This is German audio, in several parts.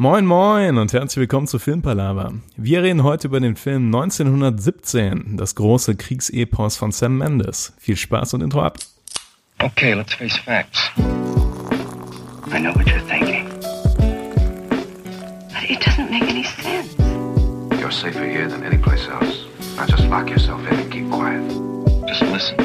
Moin moin und herzlich willkommen zu Filmpalava. Wir reden heute über den Film 1917, das große Kriegsepos von Sam Mendes. Viel Spaß und Intro ab. Okay, let's face facts. I know what you're thinking. But it doesn't make any sense. You're safer here than any place else. Now just lock yourself in and keep quiet. Just listen.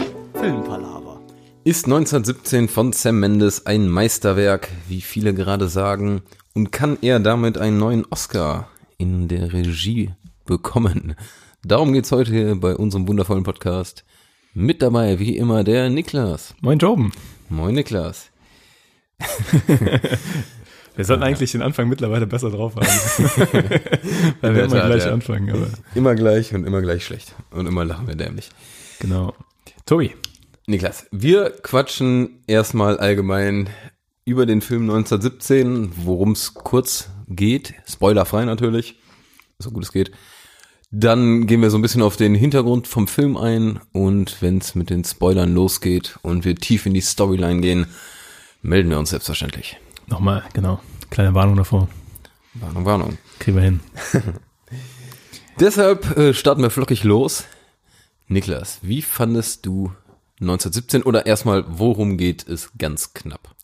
Ist 1917 von Sam Mendes ein Meisterwerk, wie viele gerade sagen, und kann er damit einen neuen Oscar in der Regie bekommen? Darum geht's heute bei unserem wundervollen Podcast. Mit dabei, wie immer, der Niklas. Moin Joben. Moin Niklas. Wir sollten eigentlich den Anfang mittlerweile besser drauf haben. Weil wir immer Tat, gleich ja. anfangen. Aber Immer gleich und immer gleich schlecht. Und immer lachen wir dämlich. genau. Tobi, Niklas, wir quatschen erstmal allgemein über den Film 1917, worum es kurz geht, spoilerfrei natürlich, so gut es geht. Dann gehen wir so ein bisschen auf den Hintergrund vom Film ein und wenn es mit den Spoilern losgeht und wir tief in die Storyline gehen, melden wir uns selbstverständlich. nochmal, genau. Kleine Warnung davor. Warnung, Warnung. Kriegen wir hin. Deshalb äh, starten wir flockig los. Niklas, wie fandest du 1917 oder erstmal, worum geht es ganz knapp?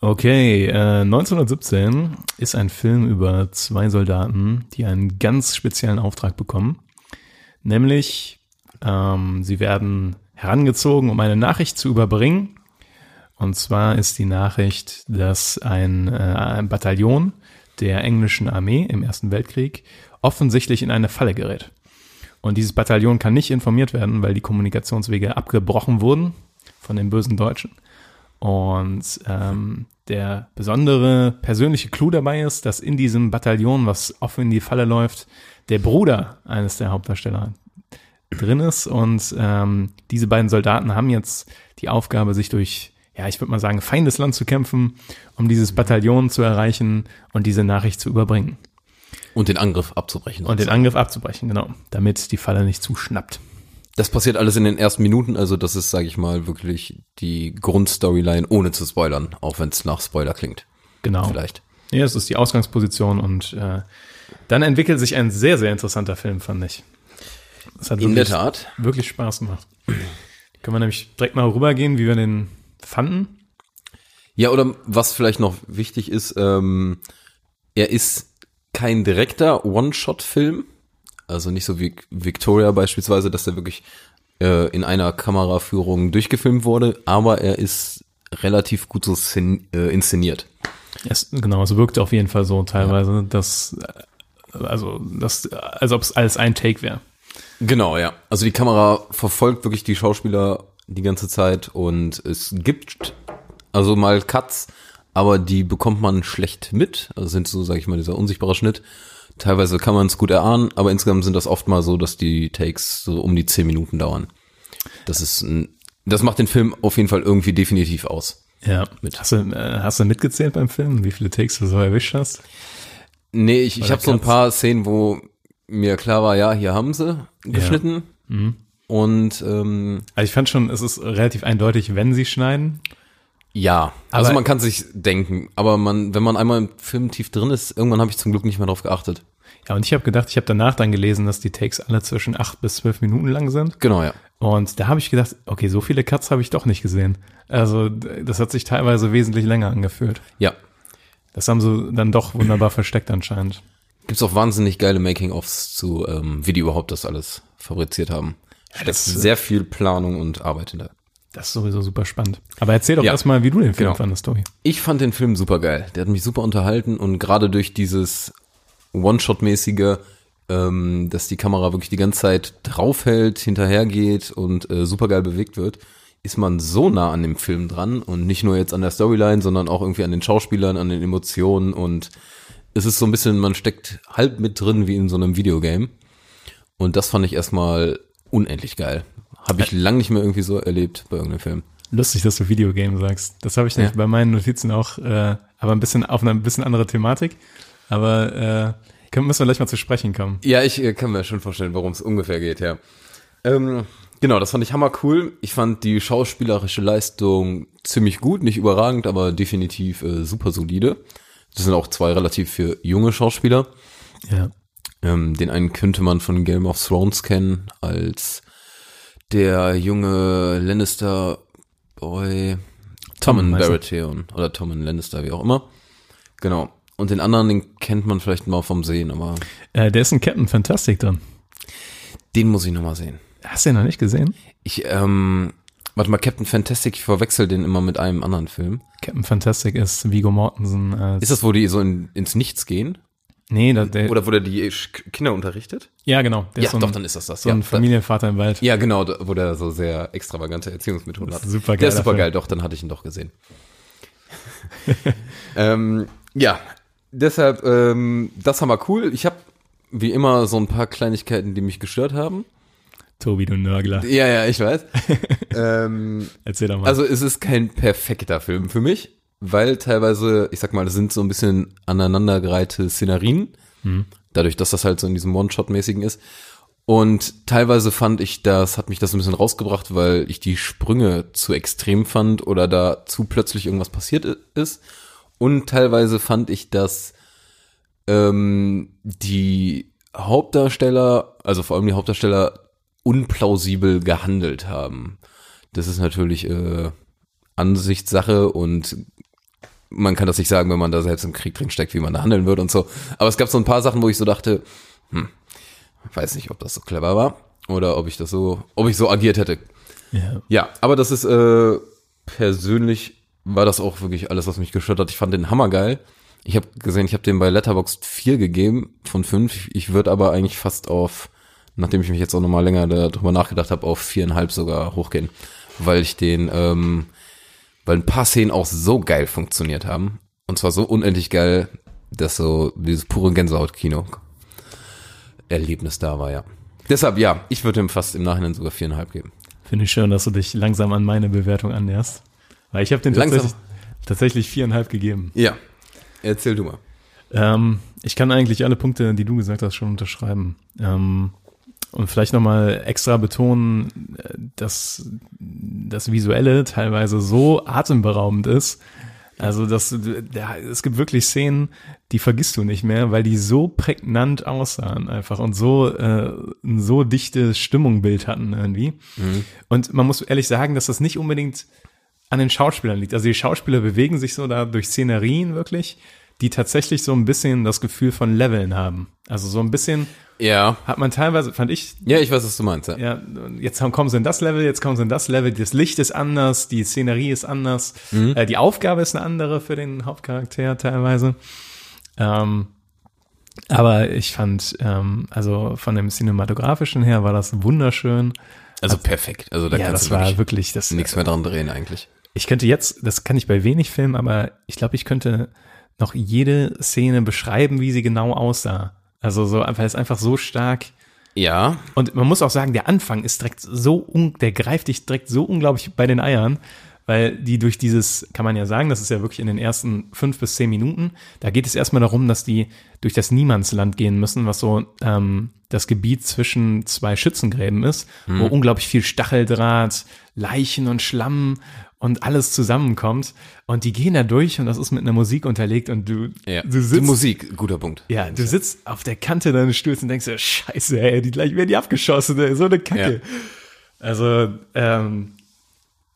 Okay, äh, 1917 ist ein Film über zwei Soldaten, die einen ganz speziellen Auftrag bekommen. Nämlich, ähm, sie werden herangezogen, um eine Nachricht zu überbringen. Und zwar ist die Nachricht, dass ein, äh, ein Bataillon der englischen Armee im Ersten Weltkrieg offensichtlich in eine Falle gerät. Und dieses Bataillon kann nicht informiert werden, weil die Kommunikationswege abgebrochen wurden von den bösen Deutschen. Und ähm, der besondere persönliche Clou dabei ist, dass in diesem Bataillon, was offen in die Falle läuft, der Bruder eines der Hauptdarsteller drin ist. Und ähm, diese beiden Soldaten haben jetzt die Aufgabe, sich durch, ja, ich würde mal sagen, Feindesland zu kämpfen, um dieses Bataillon zu erreichen und diese Nachricht zu überbringen. Und den Angriff abzubrechen. Und den Angriff abzubrechen, genau, damit die Falle nicht zuschnappt. Das passiert alles in den ersten Minuten, also das ist, sage ich mal, wirklich die Grundstoryline, ohne zu spoilern, auch wenn es nach Spoiler klingt. Genau. Vielleicht. Ja, das ist die Ausgangsposition und äh, dann entwickelt sich ein sehr, sehr interessanter Film, fand ich. Das hat In der wirklich, Tat. wirklich Spaß gemacht. Können wir nämlich direkt mal rübergehen, wie wir den fanden. Ja, oder was vielleicht noch wichtig ist, ähm, er ist kein direkter One-Shot-Film, also nicht so wie Victoria beispielsweise, dass der wirklich äh, in einer Kameraführung durchgefilmt wurde, aber er ist relativ gut so äh, inszeniert. Es, genau, es wirkte auf jeden Fall so teilweise, dass, äh, also, dass, als ob es alles ein Take wäre. Genau, ja. Also die Kamera verfolgt wirklich die Schauspieler die ganze Zeit und es gibt also mal Cuts, aber die bekommt man schlecht mit. Also sind so, sag ich mal, dieser unsichtbare Schnitt. Teilweise kann man es gut erahnen, aber insgesamt sind das oft mal so, dass die Takes so um die zehn Minuten dauern. Das ist ein, das macht den Film auf jeden Fall irgendwie definitiv aus. Ja. Hast du, äh, hast du mitgezählt beim Film, wie viele Takes du so erwischt hast? Nee, ich, ich habe so ein paar Szenen, wo mir klar war, ja, hier haben sie geschnitten. Und ähm, Also ich fand schon, es ist relativ eindeutig, wenn sie schneiden. Ja, also Aber- man kann sich denken, aber man, wenn man einmal im Film tief drin ist, irgendwann habe ich zum Glück nicht mehr drauf geachtet. Ja, und ich habe gedacht, ich habe danach dann gelesen, dass die Takes alle zwischen acht bis zwölf Minuten lang sind. Genau, ja. Und da habe ich gedacht, okay, so viele Cuts habe ich doch nicht gesehen. Also das hat sich teilweise wesentlich länger angefühlt. Ja. Das haben sie dann doch wunderbar versteckt anscheinend. Gibt's auch wahnsinnig geile Making-ofs zu, ähm, wie die überhaupt das alles fabriziert haben. Steckt das- sehr viel Planung und Arbeit hinter. Das ist sowieso super spannend. Aber erzähl doch Ja. erstmal, wie du den Film Genau. fandest, Tobi. Ich fand den Film super geil. Der hat mich super unterhalten und gerade durch dieses One-Shot-mäßige, ähm, dass die Kamera wirklich die ganze Zeit draufhält, hinterhergeht und äh, super geil bewegt wird, ist man so nah an dem Film dran und nicht nur jetzt an der Storyline, sondern auch irgendwie an den Schauspielern, an den Emotionen und es ist so ein bisschen, man steckt halb mit drin wie in so einem Videogame. Und das fand ich erstmal unendlich geil. Habe ich lang nicht mehr irgendwie so erlebt bei irgendeinem Film. Lustig, dass du Videogame sagst. Das habe ich nämlich Ja. bei meinen Notizen auch, äh, aber ein bisschen auf eine ein bisschen andere Thematik. Aber äh, können, müssen wir gleich mal zu sprechen kommen. Ja, ich äh, kann mir schon vorstellen, worum es ungefähr geht, ja. Ähm, genau, das fand ich hammer cool. Ich fand die schauspielerische Leistung ziemlich gut, nicht überragend, aber definitiv äh, super solide. Das sind auch zwei relativ für junge Schauspieler. Ja. Ähm, den einen könnte man von Game of Thrones kennen als der junge Lannister Boy Tom Tom, meinst du? Baratheon oder Tom Lannister, wie auch immer. Genau. Und den anderen, den kennt man vielleicht mal vom Sehen, aber Äh, der ist ein Captain Fantastic drin. den muss ich nochmal sehen. Hast du den noch nicht gesehen? Ich, ähm, warte mal, Captain Fantastic, ich verwechsel den immer mit einem anderen Film. Captain Fantastic ist Vigo Mortensen als. Ist das, wo die so in, ins Nichts gehen? Nee, da, der, Oder der die Kinder unterrichtet? ja, genau. Ja, so ein, doch, dann ist das das. So ja, ein Familienvater im Wald. Ja, genau, da- wo der so sehr extravagante Erziehungsmethoden hat. Super Der ist super geil, doch, dann hatte ich ihn doch gesehen. ähm, ja, deshalb, ähm, das war mal cool. Ich habe wie immer so ein paar Kleinigkeiten, die mich gestört haben. Tobi, du Nörgler. Ja, ja, ich weiß. ähm, Erzähl doch mal. also es ist kein perfekter Film für mich, weil teilweise, ich sag mal, das sind so ein bisschen aneinandergereihte Szenarien, dadurch, dass das halt so in diesem One-Shot-mäßigen ist. Und teilweise fand ich, das hat mich das ein bisschen rausgebracht, weil ich die Sprünge zu extrem fand oder da zu plötzlich irgendwas passiert ist. Und teilweise fand ich, dass ähm, die Hauptdarsteller, also vor allem die Hauptdarsteller, unplausibel gehandelt haben. Das ist natürlich äh, Ansichtssache und man kann das nicht sagen, wenn man da selbst im Krieg drin steckt, wie man da handeln würde und so. Aber es gab so ein paar Sachen, wo ich so dachte, hm, weiß nicht, ob das so clever war oder ob ich das so, ob ich so agiert hätte. ja. Ja, aber das ist äh, persönlich war das auch wirklich alles, was mich gestört hat. Ich fand den Hammer geil. Ich habe gesehen, ich habe den bei Letterboxd 4 gegeben von 5. Ich würde aber eigentlich fast auf, nachdem ich mich jetzt auch nochmal länger darüber nachgedacht habe, auf viereinhalb sogar hochgehen. Weil ich den, ähm, weil ein paar Szenen auch so geil funktioniert haben. Und zwar so unendlich geil, dass so dieses pure Gänsehaut-Kino Erlebnis da war, ja. Deshalb, ja, ich würde ihm fast im Nachhinein sogar viereinhalb geben. Finde ich schön, dass du dich langsam an meine Bewertung annäherst. Weil ich habe den tatsächlich, tatsächlich viereinhalb gegeben. Ja, erzähl du mal. Ähm, ich kann eigentlich alle Punkte, die du gesagt hast, schon unterschreiben. Ähm, und vielleicht nochmal extra betonen, dass das Visuelle teilweise so atemberaubend ist. Also das, ja, es gibt wirklich Szenen, die vergisst du nicht mehr, weil die so prägnant aussahen einfach und so äh, ein so dichtes Stimmungbild hatten irgendwie. Und man muss ehrlich sagen, dass das nicht unbedingt an den Schauspielern liegt. Also die Schauspieler bewegen sich so da durch Szenerien wirklich, die tatsächlich so ein bisschen das Gefühl von Leveln haben. Also so ein bisschen Ja. hat man teilweise, fand ich, Ja, ich weiß, was du meinst. Ja. ja, jetzt kommen sie in das Level, jetzt kommen sie in das Level, das Licht ist anders, die Szenerie ist anders, äh, die Aufgabe ist eine andere für den Hauptcharakter teilweise. Ähm, aber ich fand, ähm, also von dem cinematografischen her war das wunderschön. Also perfekt. Also da ja, kannst das du wirklich wirklich das. nichts mehr dran drehen eigentlich. Ich könnte jetzt, das kann ich bei wenig Filmen, aber ich glaube, ich könnte noch jede Szene beschreiben, wie sie genau aussah. Also so, weil es einfach so stark. Ja. Und man muss auch sagen, der Anfang ist direkt so, un, der greift dich direkt so unglaublich bei den Eiern, weil die durch dieses, kann man ja sagen, das ist ja wirklich in den ersten fünf bis zehn Minuten, da geht es erstmal darum, dass die durch das Niemandsland gehen müssen, was so ähm, das Gebiet zwischen zwei Schützengräben ist, wo unglaublich viel Stacheldraht, Leichen und Schlamm und alles zusammenkommt. Und die gehen da durch und das ist mit einer Musik unterlegt und du, ja. du Die sitzt Musik, guter Punkt. ja, du sitzt auf der Kante deines Stuhls und denkst dir, scheiße, ey, die gleich werden die abgeschossen, ey, so eine Kacke. Also, ähm,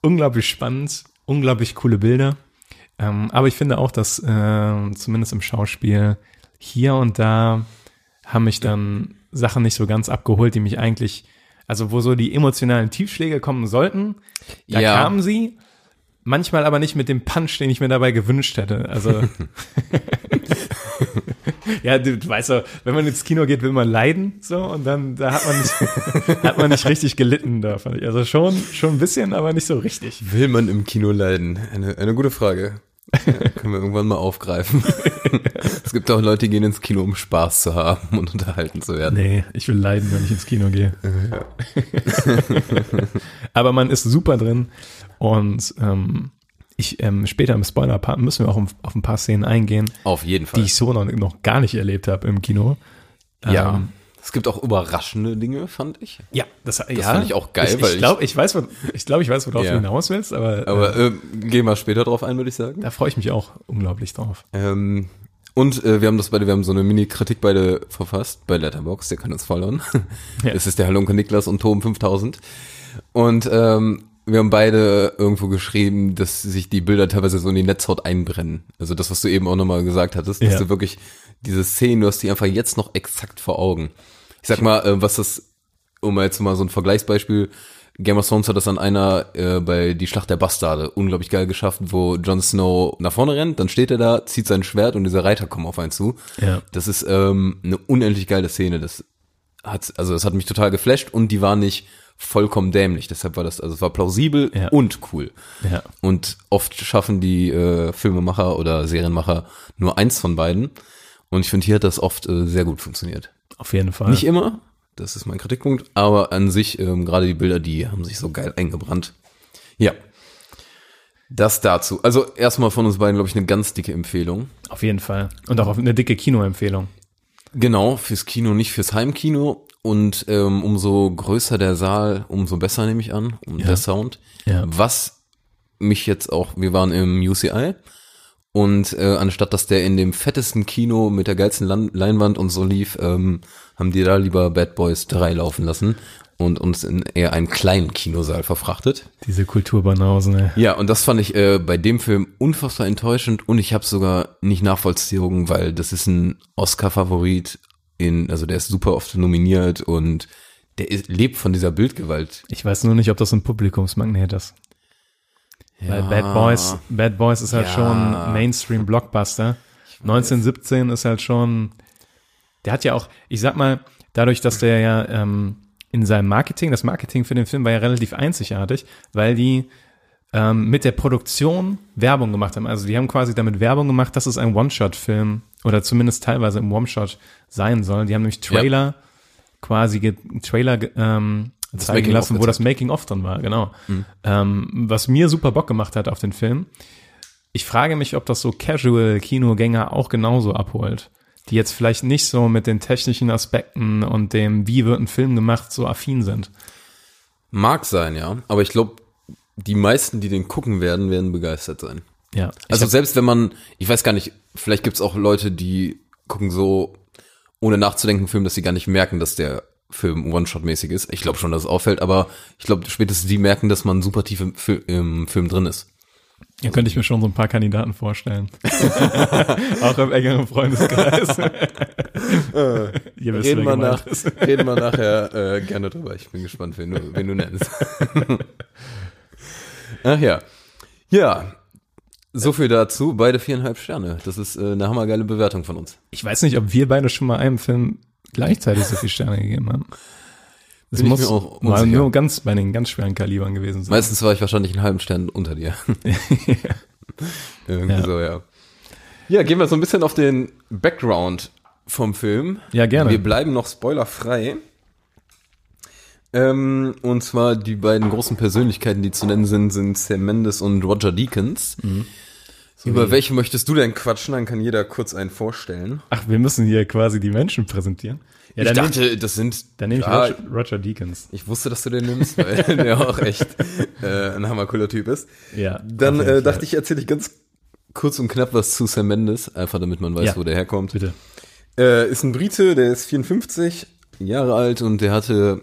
unglaublich spannend, unglaublich coole Bilder. Ähm, aber ich finde auch, dass äh, zumindest im Schauspiel hier und da haben mich dann Sachen nicht so ganz abgeholt, die mich eigentlich, also wo so die emotionalen Tiefschläge kommen sollten, da Ja. kamen sie. Manchmal aber nicht mit dem Punch, den ich mir dabei gewünscht hätte. Also ja, du, du weißt doch, wenn man ins Kino geht, will man leiden, so und dann da hat man nicht, hat man nicht richtig gelitten da, fand ich. Also schon, schon ein bisschen, aber nicht so richtig. Will man im Kino leiden? Eine, eine gute Frage. Ja, können wir irgendwann mal aufgreifen. es gibt auch Leute, die gehen ins Kino, um Spaß zu haben und unterhalten zu werden. Nee, ich will leiden, wenn ich ins Kino gehe. aber man ist super drin und ähm, ich ähm, später im Spoiler-Part müssen wir auch auf, auf ein paar Szenen eingehen, Auf jeden die Fall. ich so noch, noch gar nicht erlebt habe im Kino. ja. Ähm, es gibt auch überraschende Dinge, fand ich. Ja, das, ja, fand ich auch geil, Ich, weil ich glaube, ich, weiß, ich glaube, ich weiß, worauf Ja. du hinaus willst, aber, Aber äh, äh, gehen wir später drauf ein, würde ich sagen. da freue ich mich auch unglaublich drauf. Ähm, Und äh, wir haben das beide, wir haben so eine Mini-Kritik beide verfasst bei Letterbox, der kann uns followen. Ja. Es ist der Halunke Niklas und Tom 5000. Und ähm, wir haben beide irgendwo geschrieben, dass sich die Bilder teilweise so in die Netzhaut einbrennen. Also das, was du eben auch nochmal gesagt hattest, dass Ja. du wirklich diese Szenen, du hast die einfach jetzt noch exakt vor Augen. Ich sag mal, äh, was das, um mal jetzt mal so ein Vergleichsbeispiel, Game of Thrones hat das an einer äh, bei die Schlacht der Bastarde unglaublich geil geschafft, wo Jon Snow nach vorne rennt, dann steht er da, zieht sein Schwert und diese Reiter kommen auf einen zu. Ja. Das ist ähm, eine unendlich geile Szene. Das hat, also das hat mich total geflasht und die war nicht vollkommen dämlich. Deshalb war das, also es war plausibel Ja. und cool. Ja. Und oft schaffen die äh, Filmemacher oder Serienmacher nur eins von beiden. Und ich finde, hier hat das oft äh, sehr gut funktioniert. Auf jeden Fall. Nicht immer, das ist mein Kritikpunkt, aber an sich, ähm, gerade die Bilder, die haben sich so geil eingebrannt. Ja. Das dazu. Also erstmal von uns beiden, glaube ich, eine ganz dicke Empfehlung. Auf jeden Fall. Und auch eine dicke Kinoempfehlung. Genau, fürs Kino, nicht fürs Heimkino. Und ähm, umso größer der Saal, umso besser nehme ich an, um der Sound. Ja. Was mich jetzt auch, wir waren im UCI und äh, anstatt dass der in dem fettesten Kino mit der geilsten Lan Leinwand und so lief, ähm, haben die da lieber Bad Boys 3 laufen lassen und uns in eher einen kleinen Kinosaal verfrachtet. Diese Kulturbanausen, ey. Ja, und das fand ich äh, bei dem Film unfassbar enttäuschend und ich habe sogar nicht nachvollzogen, weil das ist ein Oscar-Favorit in, also der ist super oft nominiert und der ist, lebt von dieser Bildgewalt. Ich weiß nur nicht, ob das ein Publikumsmagnet ist. Weil Bad Boys, Bad Boys ist halt Ja. schon Mainstream-Blockbuster. 1917 ist halt schon, der hat ja auch, ich sag mal, dadurch, dass der ja ähm, in seinem Marketing, das Marketing für den Film war ja relativ einzigartig, weil die ähm, mit der Produktion Werbung gemacht haben. Also die haben quasi damit Werbung gemacht, dass es ein One-Shot-Film oder zumindest teilweise im One-Shot sein soll. Die haben nämlich Trailer quasi ge Trailer ähm, zeigen lassen, wo das Making-of drin war, genau. Ähm, was mir super Bock gemacht hat auf den Film. Ich frage mich, ob das so Casual-Kinogänger auch genauso abholt. Die jetzt vielleicht nicht so mit den technischen Aspekten und dem, wie wird ein Film gemacht, so affin sind. Mag sein, ja, aber ich glaube, die meisten, die den gucken werden, werden begeistert sein. Ja. Also selbst wenn man, ich weiß gar nicht, vielleicht gibt's auch Leute, die gucken so, ohne nachzudenken, einen Film, dass sie gar nicht merken, dass der Film One-Shot-mäßig ist. Ich glaube schon, dass es auffällt, aber ich glaube, spätestens die merken, dass man super tief im, Fil im Film drin ist. hier könnte ich mir schon so ein paar Kandidaten vorstellen. auch im engeren Freundeskreis. Ihr wisst, Reden wir, nach, reden wir nachher äh, gerne drüber. Ich bin gespannt, wen du, wen du nennst. Ach ja. Ja. So viel dazu. Beide viereinhalb Sterne. Das ist äh, eine hammergeile Bewertung von uns. Ich weiß nicht, ob wir beide schon mal einem Film gleichzeitig so viele Sterne gegeben haben. Das Bin ich muss auch mal nur ganz bei den ganz schweren Kalibern gewesen sein. Meistens war ich wahrscheinlich einen halben Stern unter dir. Irgendwie Ja. so, ja. Ja, gehen wir so ein bisschen auf den Background vom Film. Ja, gerne. Wir bleiben noch spoilerfrei. Ähm, und zwar die beiden großen Persönlichkeiten, die zu nennen sind, sind Sam Mendes und Roger Deakins. Mhm. Über welche möchtest du denn quatschen? Dann kann jeder kurz einen vorstellen. Ach, wir müssen hier quasi die Menschen präsentieren. Ja, ich dann dachte, nehm, das sind. dann nehme ich Roger, Roger Deakins. Ich wusste, dass du den nimmst, weil der auch echt äh, ein hammercooler Typ ist. Ja. Dann äh, dachte ich, erzähle ich ganz kurz und knapp was zu Sam Mendes, einfach damit man weiß, Ja. wo der herkommt. Bitte. Äh, ist ein Brite, der ist 54 Jahre alt und der hatte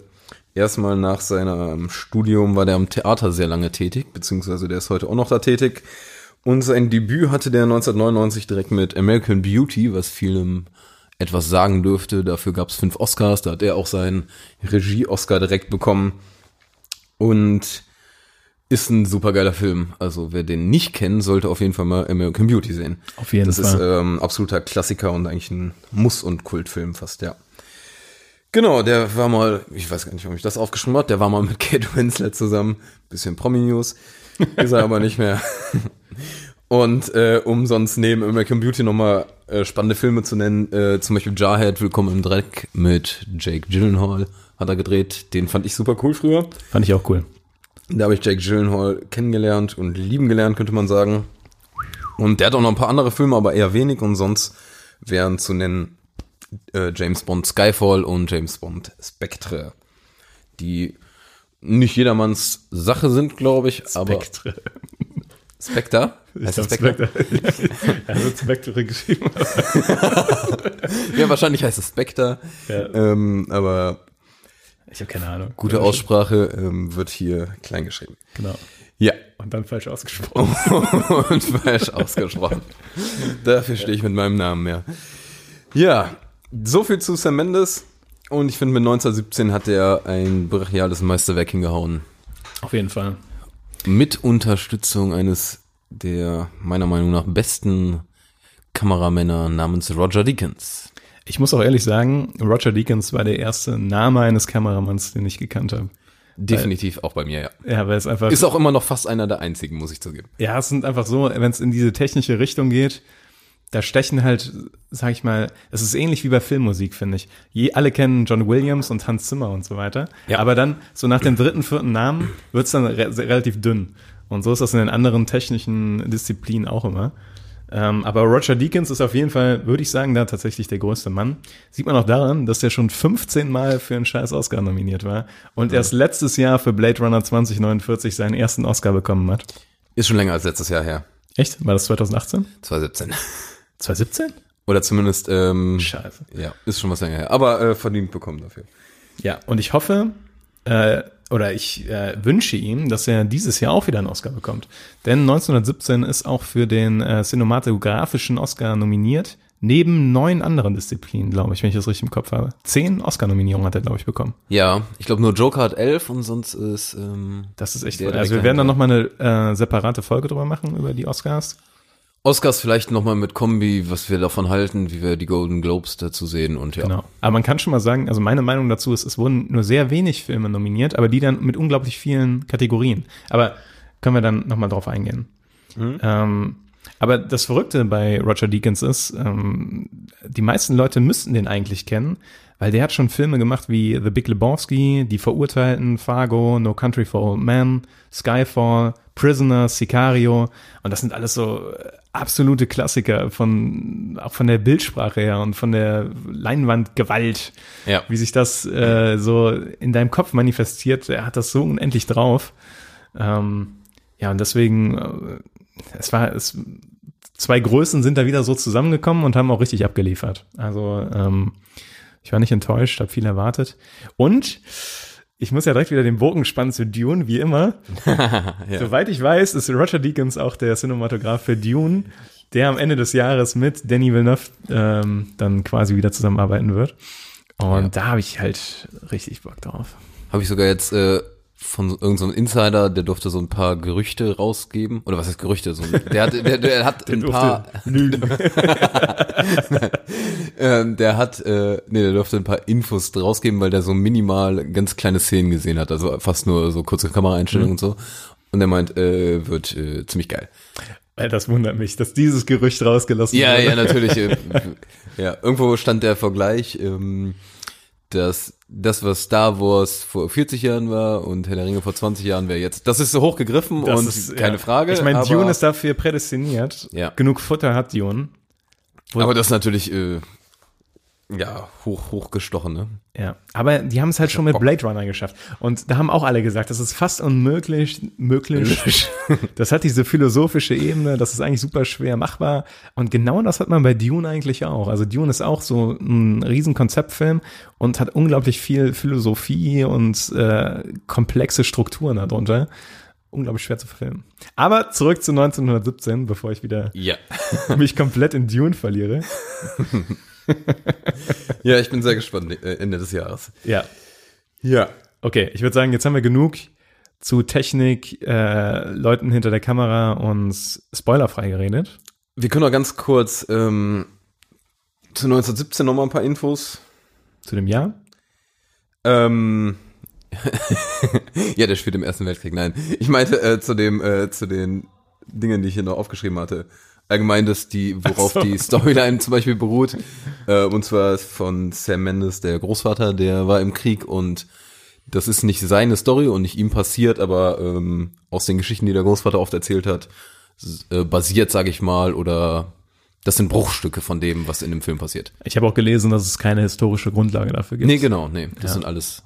erstmal nach seinem Studium war der am Theater sehr lange tätig, beziehungsweise der ist heute auch noch da tätig. Und sein Debüt hatte der 1999 direkt mit American Beauty, was vielem etwas sagen dürfte. Dafür gab es fünf Oscars, da hat er auch seinen Regie-Oscar direkt bekommen. Und ist ein supergeiler Film. Also wer den nicht kennt, sollte auf jeden Fall mal American Beauty sehen. Auf jeden das Fall. ist ähm, absoluter Klassiker und eigentlich ein Muss- und Kultfilm fast, ja. Genau, der war mal, ich weiß gar nicht, warum ich das aufgeschrieben habe, der war mal mit Kate Winslet zusammen, bisschen Promi-News, ist er aber nicht mehr. Und äh, um sonst neben American Beauty nochmal äh, spannende Filme zu nennen, äh, zum Beispiel Jarhead, Willkommen im Dreck mit Jake Gyllenhaal hat er gedreht. Den fand ich super cool früher. Fand ich auch cool. Da habe ich Jake Gyllenhaal kennengelernt und lieben gelernt, könnte man sagen. Und der hat auch noch ein paar andere Filme, aber eher wenig. Und sonst wären zu nennen äh, James Bond Skyfall und James Bond Spectre. Die nicht jedermanns Sache sind, glaube ich, aber Spektre. Spectre? Ich es Spectre? Er wird Spectre geschrieben. Ja, wahrscheinlich heißt es Spectre. Ja. Ähm, aber Ich habe keine Ahnung. gute Aussprache ähm, wird hier klein geschrieben. Genau. Ja. Und dann falsch ausgesprochen. und falsch ausgesprochen. Dafür stehe ich mit meinem Namen mehr. Ja, so viel zu Sam Mendes. Und ich finde, mit 1917 hat er ein brachiales Meisterwerk hingehauen. Auf jeden Fall. Mit Unterstützung eines der meiner Meinung nach besten Kameramänner namens Roger Deakins. Ich muss auch ehrlich sagen, Roger Deakins war der erste Name eines Kameramanns, den ich gekannt habe. Definitiv auch bei mir, ja. Ja, weil es einfach. Ist auch immer noch fast einer der einzigen, muss ich zugeben. Ja, es sind einfach so, wenn es in diese technische Richtung geht, da stechen halt, sag ich mal, es ist ähnlich wie bei Filmmusik, finde ich. Je, alle kennen John Williams und Hans Zimmer und so weiter. Ja. Aber dann, so nach dem dritten, vierten Namen, wird's dann re relativ dünn. Und so ist das in den anderen technischen Disziplinen auch immer. Ähm, aber Roger Deakins ist auf jeden Fall, würde ich sagen, da tatsächlich der größte Mann. Sieht man auch daran, dass der schon 15 Mal für einen scheiß Oscar nominiert war und erst letztes Jahr für Blade Runner 2049 seinen ersten Oscar bekommen hat. Ist schon länger als letztes Jahr her. Echt? War das 2018? 2017. 2017? Oder zumindest, ähm, Scheiße. ja, ist schon was länger her. Aber äh, verdient bekommen dafür. Ja, und ich hoffe, äh, oder ich äh, wünsche ihm, dass er dieses Jahr auch wieder einen Oscar bekommt. Denn 1917 ist auch für den äh, cinematografischen Oscar nominiert, neben neun anderen Disziplinen, glaube ich, wenn ich das richtig im Kopf habe. Zehn Oscar-Nominierungen hat er, glaube ich, bekommen. Ja, ich glaube nur Joker hat elf und sonst ist, ähm, Das ist echt Der. Also wir werden dann nochmal eine äh, separate Folge drüber machen, über die Oscars. Oscars vielleicht nochmal mit Kombi, was wir davon halten, wie wir die Golden Globes dazu sehen und ja. Genau. Aber man kann schon mal sagen, also meine Meinung dazu ist, es wurden nur sehr wenig Filme nominiert, aber die dann mit unglaublich vielen Kategorien. Aber können wir dann nochmal drauf eingehen. Ähm, aber das Verrückte bei Roger Deakins ist, ähm, die meisten Leute müssten den eigentlich kennen, weil der hat schon Filme gemacht wie The Big Lebowski, Die Verurteilten, Fargo, No Country for Old Men, Skyfall, Prisoner, Sicario. Und das sind alles so äh, absolute Klassiker von, auch von der Bildsprache her und von der Leinwandgewalt, Ja. wie sich das äh, so in deinem Kopf manifestiert. Er hat das so unendlich drauf. Ähm, ja, und deswegen, äh, es war, es, zwei Größen sind da wieder so zusammengekommen und haben auch richtig abgeliefert. Also, ähm, ich war nicht enttäuscht, habe viel erwartet. Und ich muss ja direkt wieder den Bogen spannen zu Dune, wie immer. Soweit ich weiß, ist Roger Deakins auch der Cinematograph für Dune, der am Ende des Jahres mit Danny Villeneuve ähm, dann quasi wieder zusammenarbeiten wird. Und Ja. da habe ich halt richtig Bock drauf. Habe ich sogar jetzt äh, von so- irgendeinem so einem Insider, der durfte so ein paar Gerüchte rausgeben. Oder was heißt Gerüchte? So, ein- der, hat, der, der hat ein paar, lügen. ähm, der hat, äh, nee, der durfte ein paar Infos rausgeben, weil der so minimal ganz kleine Szenen gesehen hat. Also fast nur so kurze Kameraeinstellungen und so. Und der meint, äh, wird äh, ziemlich geil. Äh, Das wundert mich, dass dieses Gerücht rausgelassen Ja, wurde. ja, natürlich. äh, ja, irgendwo stand der Vergleich, ähm, dass das, was Star Wars vor 40 Jahren war und Herr der Ringe vor 20 Jahren wäre jetzt. Das ist so hochgegriffen Das und ist, keine ja. Frage. Ich meine, Dune ist dafür prädestiniert. Ja. Genug Futter hat Dune. aber das ist natürlich äh, ja hoch hochgestochen, ne? Ja, aber die haben es halt schon mit. Blade Runner geschafft. Und da haben auch alle gesagt, das ist fast unmöglich, möglich. Das hat diese philosophische Ebene, das ist eigentlich super schwer machbar. Und genau das hat man bei Dune eigentlich auch. Also Dune ist auch so ein riesen Konzeptfilm und hat unglaublich viel Philosophie und äh, komplexe Strukturen darunter. Unglaublich schwer zu verfilmen. Aber zurück zu 1917, bevor ich wieder Ja. mich komplett in Dune verliere. Ja, ich bin sehr gespannt äh, Ende des Jahres. Ja, Ja. Okay, ich würde sagen, jetzt haben wir genug zu Technik, äh, Leuten hinter der Kamera und spoilerfrei geredet. Wir können noch ganz kurz ähm, zu 1917 noch mal ein paar Infos. Zu dem Jahr. Ähm, ja, der spielt im Ersten Weltkrieg. Nein, ich meinte äh, zu dem, äh, zu den Dingen, die ich hier noch aufgeschrieben hatte. Allgemein, dass die, worauf so. die Storyline zum Beispiel beruht. Äh, und zwar von Sam Mendes, der Großvater, der war im Krieg und das ist nicht seine Story und nicht ihm passiert, aber ähm, aus den Geschichten, die der Großvater oft erzählt hat, äh, basiert, sage ich mal, oder das sind Bruchstücke von dem, was in dem Film passiert. Ich habe auch gelesen, dass es keine historische Grundlage dafür gibt. Nee, genau, nee, das Ja. sind alles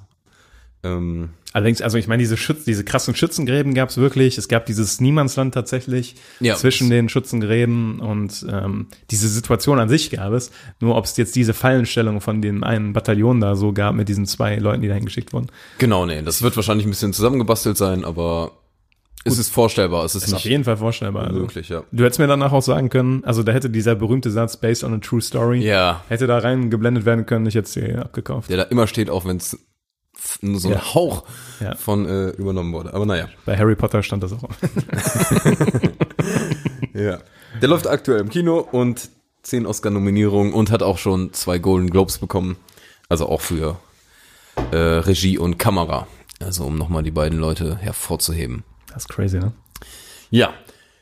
Ähm, Allerdings, also ich meine, diese Schütz, diese krassen Schützengräben gab es wirklich. Es gab dieses Niemandsland tatsächlich Ja. zwischen den Schützengräben und ähm, diese Situation an sich gab es. Nur ob es jetzt diese Fallenstellung von dem einen Bataillon da so gab mit diesen zwei Leuten, die dahin geschickt wurden. genau, nee, das wird wahrscheinlich ein bisschen zusammengebastelt sein, aber es ist vorstellbar, es ist, Ist auf jeden Fall vorstellbar. Also. möglich, ja. Du hättest mir danach auch sagen können, also da hätte dieser berühmte Satz based on a true story, Ja, hätte da reingeblendet werden können, ich hätte es dir abgekauft. der da immer steht, auch wenn es so ein Ja. Hauch Ja. von äh, übernommen wurde. Aber naja. Bei Harry Potter stand das auch. Ja. Der läuft aktuell im Kino und zehn Oscar-Nominierungen und hat auch schon zwei Golden Globes bekommen. Also auch für äh, Regie und Kamera. Also um nochmal die beiden Leute hervorzuheben. Das ist crazy, ne? Ja,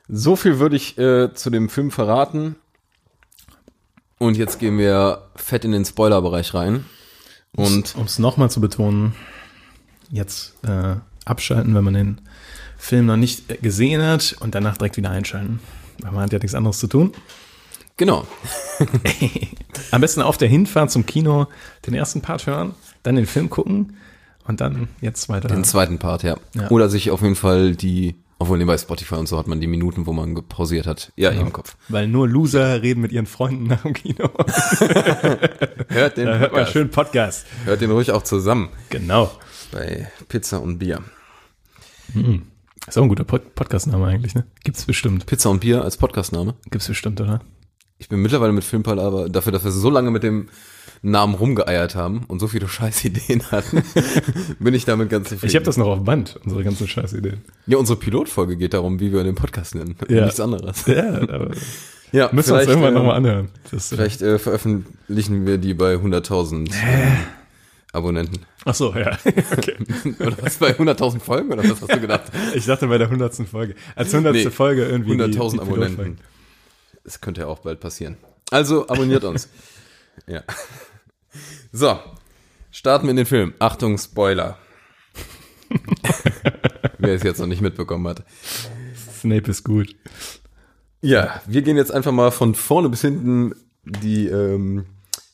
so viel würde ich äh, zu dem Film verraten. Und jetzt gehen wir fett in den Spoilerbereich rein. Und um es nochmal zu betonen, jetzt äh, abschalten, wenn man den Film noch nicht gesehen hat und danach direkt wieder einschalten. Weil man hat ja nichts anderes zu tun. genau, Am besten auf der Hinfahrt zum Kino den ersten Part hören, dann den Film gucken und dann jetzt weiter. den zweiten Part, ja. Ja. Oder sich auf jeden Fall die, obwohl nee, bei Spotify und so hat man die Minuten, wo man gepausiert hat. Ja, Genau. im Kopf. Weil nur Loser reden mit ihren Freunden nach dem Kino. Hört den, Da hört man Podcast. schön Podcast. Hört den ruhig auch zusammen Genau. bei Pizza und Bier. Ist auch ein guter Pod Podcast-Name eigentlich, ne? Gibt's bestimmt. Pizza und Bier als Podcastname. Gibt's bestimmt, oder? Ich bin mittlerweile mit Filmpalaver dafür, dass wir so lange mit dem Namen rumgeeiert haben und so viele Scheißideen hatten, bin ich damit ganz zufrieden. Ich habe das noch auf Band, unsere ganzen Scheißideen. Ja, unsere Pilotfolge geht darum, wie wir den Podcast nennen. Ja. Nichts anderes. Ja, aber Ja, müssen wir uns irgendwann ähm, nochmal anhören. Das, äh, Vielleicht äh, veröffentlichen wir die bei 100.000 Abonnenten. Ach so, ja. okay. Oder was, bei 100.000 Folgen? Oder was hast du gedacht? Ich dachte bei der hundertsten Folge. Als hundertste Nee, Folge irgendwie. die- 100.000 die Pilotfolge. Abonnenten. Das könnte ja auch bald passieren. Also abonniert uns. Ja. So, starten wir in den Film. Achtung, Spoiler. Wer es jetzt noch nicht mitbekommen hat. Snape ist gut. Ja, wir gehen jetzt einfach mal von vorne bis hinten die ähm,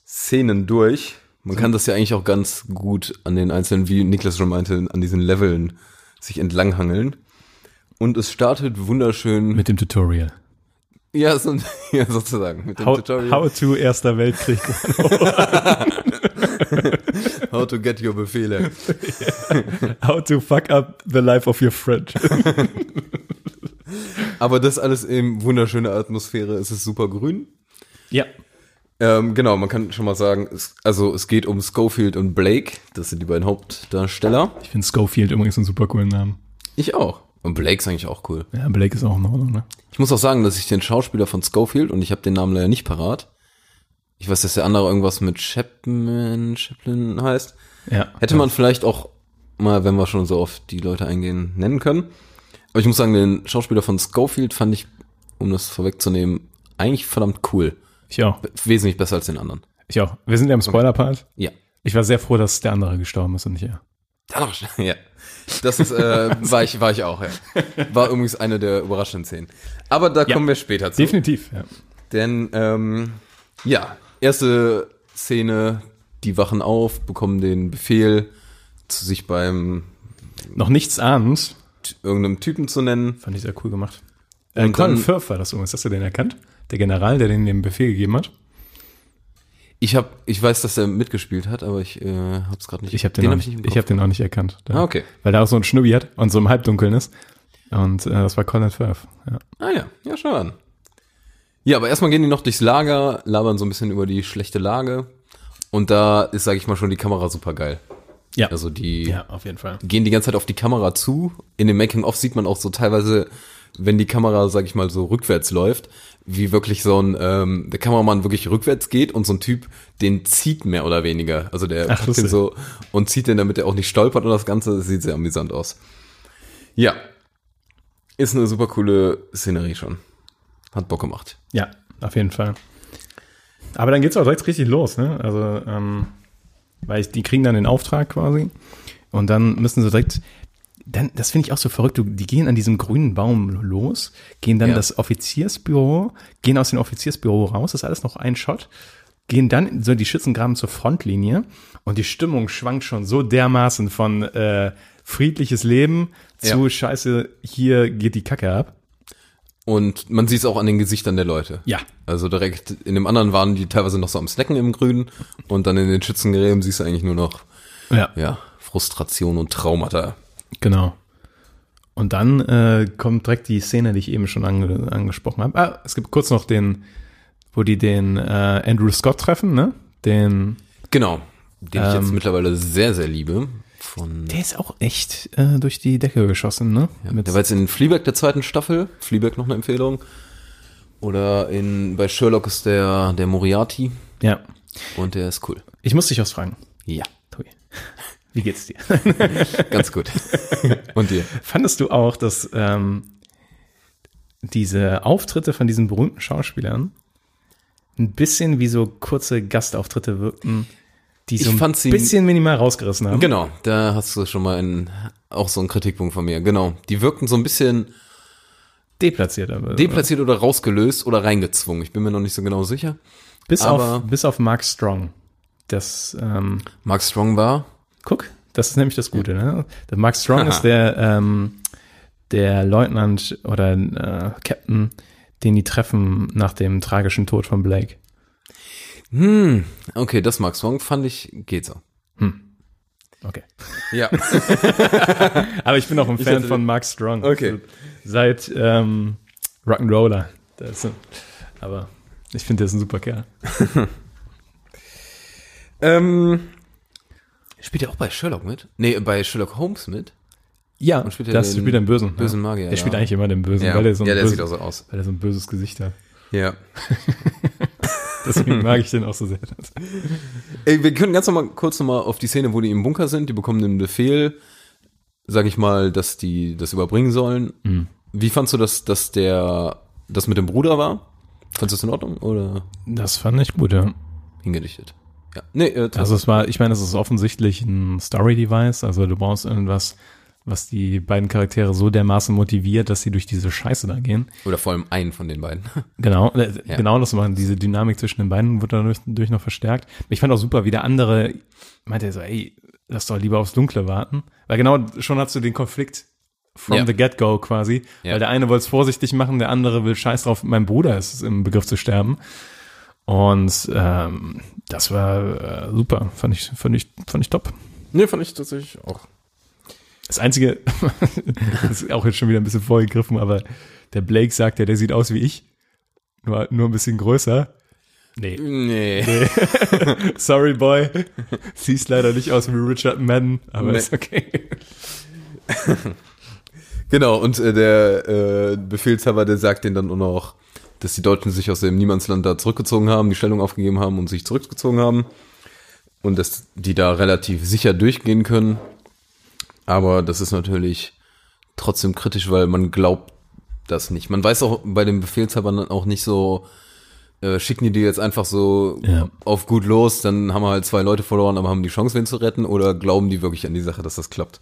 Szenen durch. Man kann das ja eigentlich auch ganz gut an den einzelnen, wie Niklas schon meinte, an diesen Leveln sich entlanghangeln. Und es startet wunderschön. Mit dem Tutorial. Ja, so, ja, sozusagen. Mit dem How, Tutorial. how to Erster Weltkrieg. How to get your Befehle. How to fuck up the life of your friend. Aber das alles in wunderschöner Atmosphäre. Es ist super grün. ja. Ähm, genau, man kann schon mal sagen, es, also es geht um Schofield und Blake. Das sind die beiden Hauptdarsteller. Ich finde Schofield übrigens einen super coolen Namen. Ich auch. Und Blake ist eigentlich auch cool. Ja, Blake ist auch in Ordnung, ne? Ich muss auch sagen, dass ich den Schauspieler von Schofield, und ich habe den Namen leider nicht parat, ich weiß, dass der andere irgendwas mit Chapman, Chaplin heißt, Ja. hätte man vielleicht auch mal, wenn wir schon so auf die Leute eingehen, nennen können. Aber ich muss sagen, den Schauspieler von Schofield fand ich, um das vorwegzunehmen, eigentlich verdammt cool. Ich auch. Wesentlich besser als den anderen. Ich auch. Wir sind ja im Spoiler-Part. Ja. Ich war sehr froh, dass der andere gestorben ist und nicht er. Der andere, ja. Das ist, äh, war ich, war ich auch, ja. War übrigens eine der überraschenden Szenen. Aber da Ja. kommen wir später zu. Definitiv, ja. Denn, ähm, ja, erste Szene, die wachen auf, bekommen den Befehl, zu sich beim Noch nichts ahnend. irgendeinem Typen zu nennen. Fand ich sehr cool gemacht. Äh, Colin Firth war das übrigens. Hast du den erkannt? Der General, der den den Befehl gegeben hat? Ich hab, ich weiß, dass er mitgespielt hat, aber ich äh, hab's gerade nicht. Ich habe den, auch hab nicht, nicht ich hab den auch nicht erkannt. Der, Ah, okay. Weil der auch so ein Schnubbi hat und so im Halbdunkeln ist. Und äh, das war Colin Firth. Ja. Ah ja, ja, schau an. Ja, aber erstmal gehen die noch durchs Lager, labern so ein bisschen über die schlechte Lage. Und da ist, sage ich mal, schon die Kamera super geil. Ja. Also die ja, auf jeden Fall. gehen die ganze Zeit auf die Kamera zu. In dem Making-of sieht man auch so teilweise, wenn die Kamera, sag ich mal, so rückwärts läuft, wie wirklich so ein, ähm, der Kameramann wirklich rückwärts geht und so ein Typ, den zieht mehr oder weniger. Also der Ach, packt den so und zieht den, damit er auch nicht stolpert und das Ganze. Das sieht sehr amüsant aus. Ja. Ist eine super coole Szenerie schon. Hat Bock gemacht. Ja, auf jeden Fall. Aber dann geht's auch direkt richtig los, ne? Also, ähm, weil ich, die kriegen dann den Auftrag quasi und dann müssen sie direkt, dann, das finde ich auch so verrückt, du, die gehen an diesem grünen Baum los, gehen dann Ja. das Offiziersbüro, gehen aus dem Offiziersbüro raus, das ist alles noch ein Shot gehen dann so die Schützengraben zur Frontlinie und die Stimmung schwankt schon so dermaßen von äh, friedliches Leben zu Ja. Scheiße, hier geht die Kacke ab. Und man sieht es auch an den Gesichtern der Leute. Ja. Also direkt in dem anderen waren die teilweise noch so am Snacken im Grünen und dann in den Schützengräben siehst du eigentlich nur noch, Ja, ja, Frustration und Traumata. Genau. Und dann äh, kommt direkt die Szene, die ich eben schon ange angesprochen habe. Ah, es gibt kurz noch den, wo die den äh, Andrew Scott treffen, ne? Den, Genau. Den ich jetzt Ähm, mittlerweile sehr, sehr liebe. Von, der ist auch echt äh, durch die Decke geschossen, ne? ja, Mit- der war jetzt in Fleabag der zweiten Staffel. Fleabag noch eine Empfehlung. Oder in, bei Sherlock ist der, der Moriarty. ja. Und der ist cool. Ich muss dich was fragen. Ja, Tobi. Wie geht's dir? ganz gut. und dir? Fandest du auch, dass ähm, diese Auftritte von diesen berühmten Schauspielern ein bisschen wie so kurze Gastauftritte wirkten, die so Ich ein bisschen minimal rausgerissen haben? Genau, da hast du schon mal einen, auch so einen Kritikpunkt von mir. Genau. Die wirkten so ein bisschen Deplatziert aber. deplatziert oder rausgelöst oder reingezwungen. Ich bin mir noch nicht so genau sicher. bis, aber- auf, bis auf Mark Strong. Das, ähm, Mark Strong war. Guck, das ist nämlich das Gute, ne? Der Mark Strong ist der, ähm, der Leutnant oder äh, Captain, den die treffen nach dem tragischen Tod von Blake. Hm, okay, das Mark Strong fand ich, geht so. Okay. Ja. Aber ich bin auch ein Fan hatte- von Mark Strong. Okay. Seit ähm, Rock'n'Roller. Aber ich finde, der ist ein super Kerl. ähm, spielt er auch bei Sherlock mit? Nee, bei Sherlock Holmes mit? Ja, Und spielt er das den spielt den Bösen. bösen ja. Magier, Der spielt ja. eigentlich immer den Bösen, weil er so ein, ja der böses, sieht auch so aus. weil er so ein böses Gesicht hat. Ja. Deswegen mag ich den auch so sehr. Ey, wir können ganz noch mal kurz noch mal auf die Szene, wo die im Bunker sind. Die bekommen den Befehl, sag ich mal, dass die das überbringen sollen. Mhm. Wie fandst du das, dass der das mit dem Bruder war? Fandest du das in Ordnung oder Das fand ich gut, ja. hingedichtet? Ja. Nee, äh, Also es war, ich meine, es ist offensichtlich ein Story-Device. Also du brauchst irgendwas, was die beiden Charaktere so dermaßen motiviert, dass sie durch diese Scheiße da gehen. oder vor allem einen von den beiden. Genau, äh, Ja. genau das machen. Diese Dynamik zwischen den beiden wird dadurch, dadurch noch verstärkt. Ich fand auch super, wie der andere meinte so, ey, lass doch lieber aufs Dunkle warten. Weil genau schon hast du den Konflikt from Ja. the get-go quasi. Ja. Weil der eine wollte es vorsichtig machen, der andere will scheiß drauf, mein Bruder ist im Begriff zu sterben. Und ähm, das war äh, super, fand ich, fand ich, fand ich top. nee, fand ich tatsächlich auch. Das Einzige, das ist auch jetzt schon wieder ein bisschen vorgegriffen, aber der Blake sagt ja, der sieht aus wie ich. Nur, nur ein bisschen größer. Nee. Nee. Sorry, Boy. Siehst leider nicht aus wie Richard Madden, aber Nee. ist okay. Genau, und äh, der äh, Befehlshaber, der sagt denen dann auch noch, dass die Deutschen sich aus dem Niemandsland da zurückgezogen haben, die Stellung aufgegeben haben und sich zurückgezogen haben. Und dass die da relativ sicher durchgehen können. Aber das ist natürlich trotzdem kritisch, weil man glaubt das nicht. Man weiß auch bei den Befehlshabern dann auch nicht so, äh, schicken die die jetzt einfach so Ja. auf gut los, dann haben wir halt zwei Leute verloren, aber haben die Chance, wen zu retten, oder glauben die wirklich an die Sache, dass das klappt?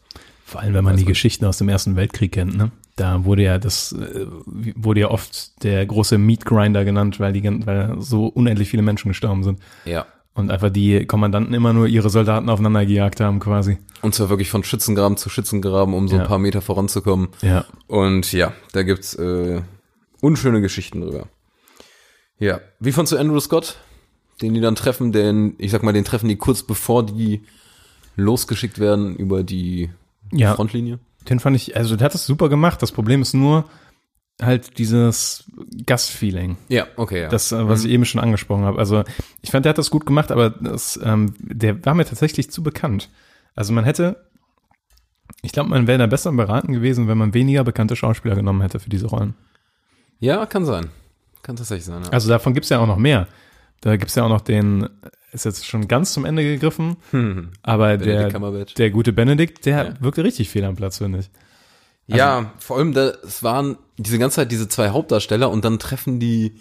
Vor allem, wenn man die Geschichten aus dem Ersten Weltkrieg kennt, ne? Da wurde ja das, äh, wurde ja oft der große Meat Grinder genannt, weil die, weil so unendlich viele Menschen gestorben sind. Ja. Und einfach die Kommandanten immer nur ihre Soldaten aufeinander gejagt haben, quasi. Und zwar wirklich von Schützengraben zu Schützengraben, um so Ja. ein paar Meter voranzukommen. Ja. Und ja, da gibt's äh, unschöne Geschichten drüber. Ja, wie fandst du Andrew Scott, den die dann treffen, denn ich sag mal, den treffen die kurz bevor die losgeschickt werden über die Ja. Frontlinie? Den fand ich, also der hat das super gemacht. Das Problem ist nur halt dieses Gastfeeling. Ja, okay, ja. Das, äh, was ich eben schon angesprochen habe. Also ich fand, der hat das gut gemacht, aber das, ähm, der war mir tatsächlich zu bekannt. Also man hätte, ich glaube, man wäre da besser beraten gewesen, wenn man weniger bekannte Schauspieler genommen hätte für diese Rollen. ja, kann sein. Kann tatsächlich sein, ja. Also davon gibt's ja auch noch mehr. Da gibt's ja auch noch den, ist jetzt schon ganz zum Ende gegriffen, aber Benedict der, der gute Benedikt, der Ja. wirkte richtig fehl am Platz, finde ich. ja, vor allem, da, es waren diese ganze Zeit diese zwei Hauptdarsteller und dann treffen die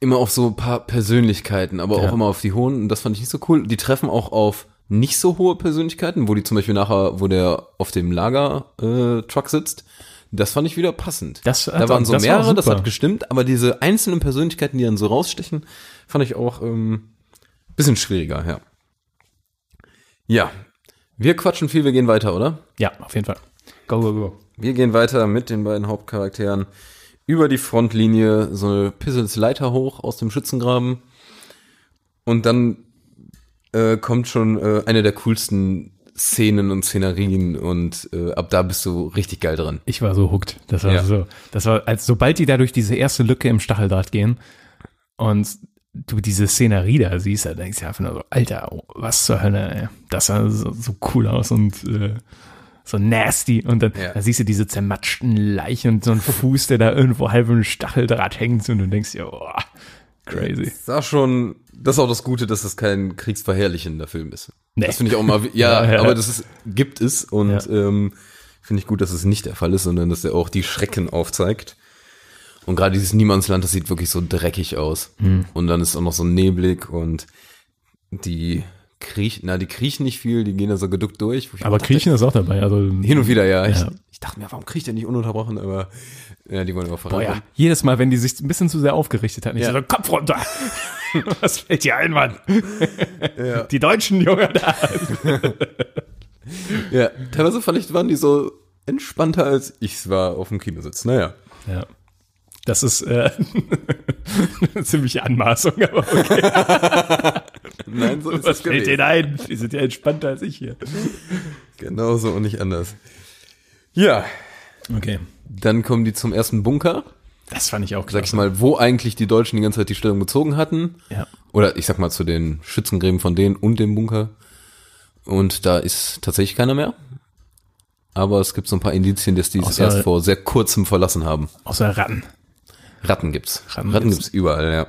immer auf so ein paar Persönlichkeiten, aber Ja. auch immer auf die hohen, und das fand ich nicht so cool. Die treffen auch auf nicht so hohe Persönlichkeiten, wo die zum Beispiel nachher, wo der auf dem Lager-Truck sitzt, Das fand ich wieder passend. Das da waren so das war mehrere, das super. hat gestimmt, aber diese einzelnen Persönlichkeiten, die dann so rausstechen, fand ich auch ähm, bisschen schwieriger, ja. Ja, wir quatschen viel, wir gehen weiter, oder? Ja, auf jeden Fall. Go, go, go. Wir gehen weiter mit den beiden Hauptcharakteren über die Frontlinie, so eine Pissels Leiter hoch aus dem Schützengraben. Und dann äh, kommt schon äh, eine der coolsten Szenen und Szenerien und äh, ab da bist du richtig geil drin. Ich war so hooked. Das war Ja. so, das war, als sobald die da durch diese erste Lücke im Stacheldraht gehen und du diese Szenerie da siehst, da denkst du einfach nur so, Alter, oh, was zur Hölle, ey. Das sah so, so cool aus und äh, so nasty. Und dann Ja. da siehst du diese zermatschten Leichen und so einen Fuß, der da irgendwo halb im Stacheldraht hängt und du denkst dir, oh, crazy. Sag schon, das ist auch das Gute, dass es kein kriegsverherrlichender Film ist. Nee. Das finde ich auch mal, ja, Ja, ja. aber das ist, gibt es und Ja. ähm, finde ich gut, dass es nicht der Fall ist, sondern dass er auch die Schrecken aufzeigt. Und gerade dieses Niemandsland, das sieht wirklich so dreckig aus. Hm. Und dann ist auch noch so neblig und die kriechen, na, die kriechen nicht viel, die gehen da so geduckt durch. ich Aber dachte, Kriechen ist auch dabei. Also, Hin und wieder, ja. Ich, Ja. ich dachte mir, warum kriecht der nicht ununterbrochen, aber ja, die wollen immer Boah, ja. Jedes Mal, wenn die sich ein bisschen zu sehr aufgerichtet hatten, ich Ja. so, Kopf runter. Was fällt dir ein, Mann? Die Deutschen, Junge, da. Ja, teilweise fand ich, waren die so entspannter als ich war auf dem Kinositz. Naja. Ja. Das ist äh, eine ziemliche Anmaßung, aber okay. Nein, so ist Was es fällt gewesen. denen ein? Die sind ja entspannter als ich hier. Genauso und nicht anders. Ja, Okay. dann kommen die zum ersten Bunker, Das fand ich auch sag ich mal, wo eigentlich die Deutschen die ganze Zeit die Stellung bezogen hatten. Ja. Oder ich sag mal zu den Schützengräben von denen und dem Bunker. Und da ist tatsächlich keiner mehr. Aber es gibt so ein paar Indizien, dass die es erst vor sehr kurzem verlassen haben. Außer Ratten. Ratten gibt's. Ratten Ratten, gibt's. gibt's überall, ja.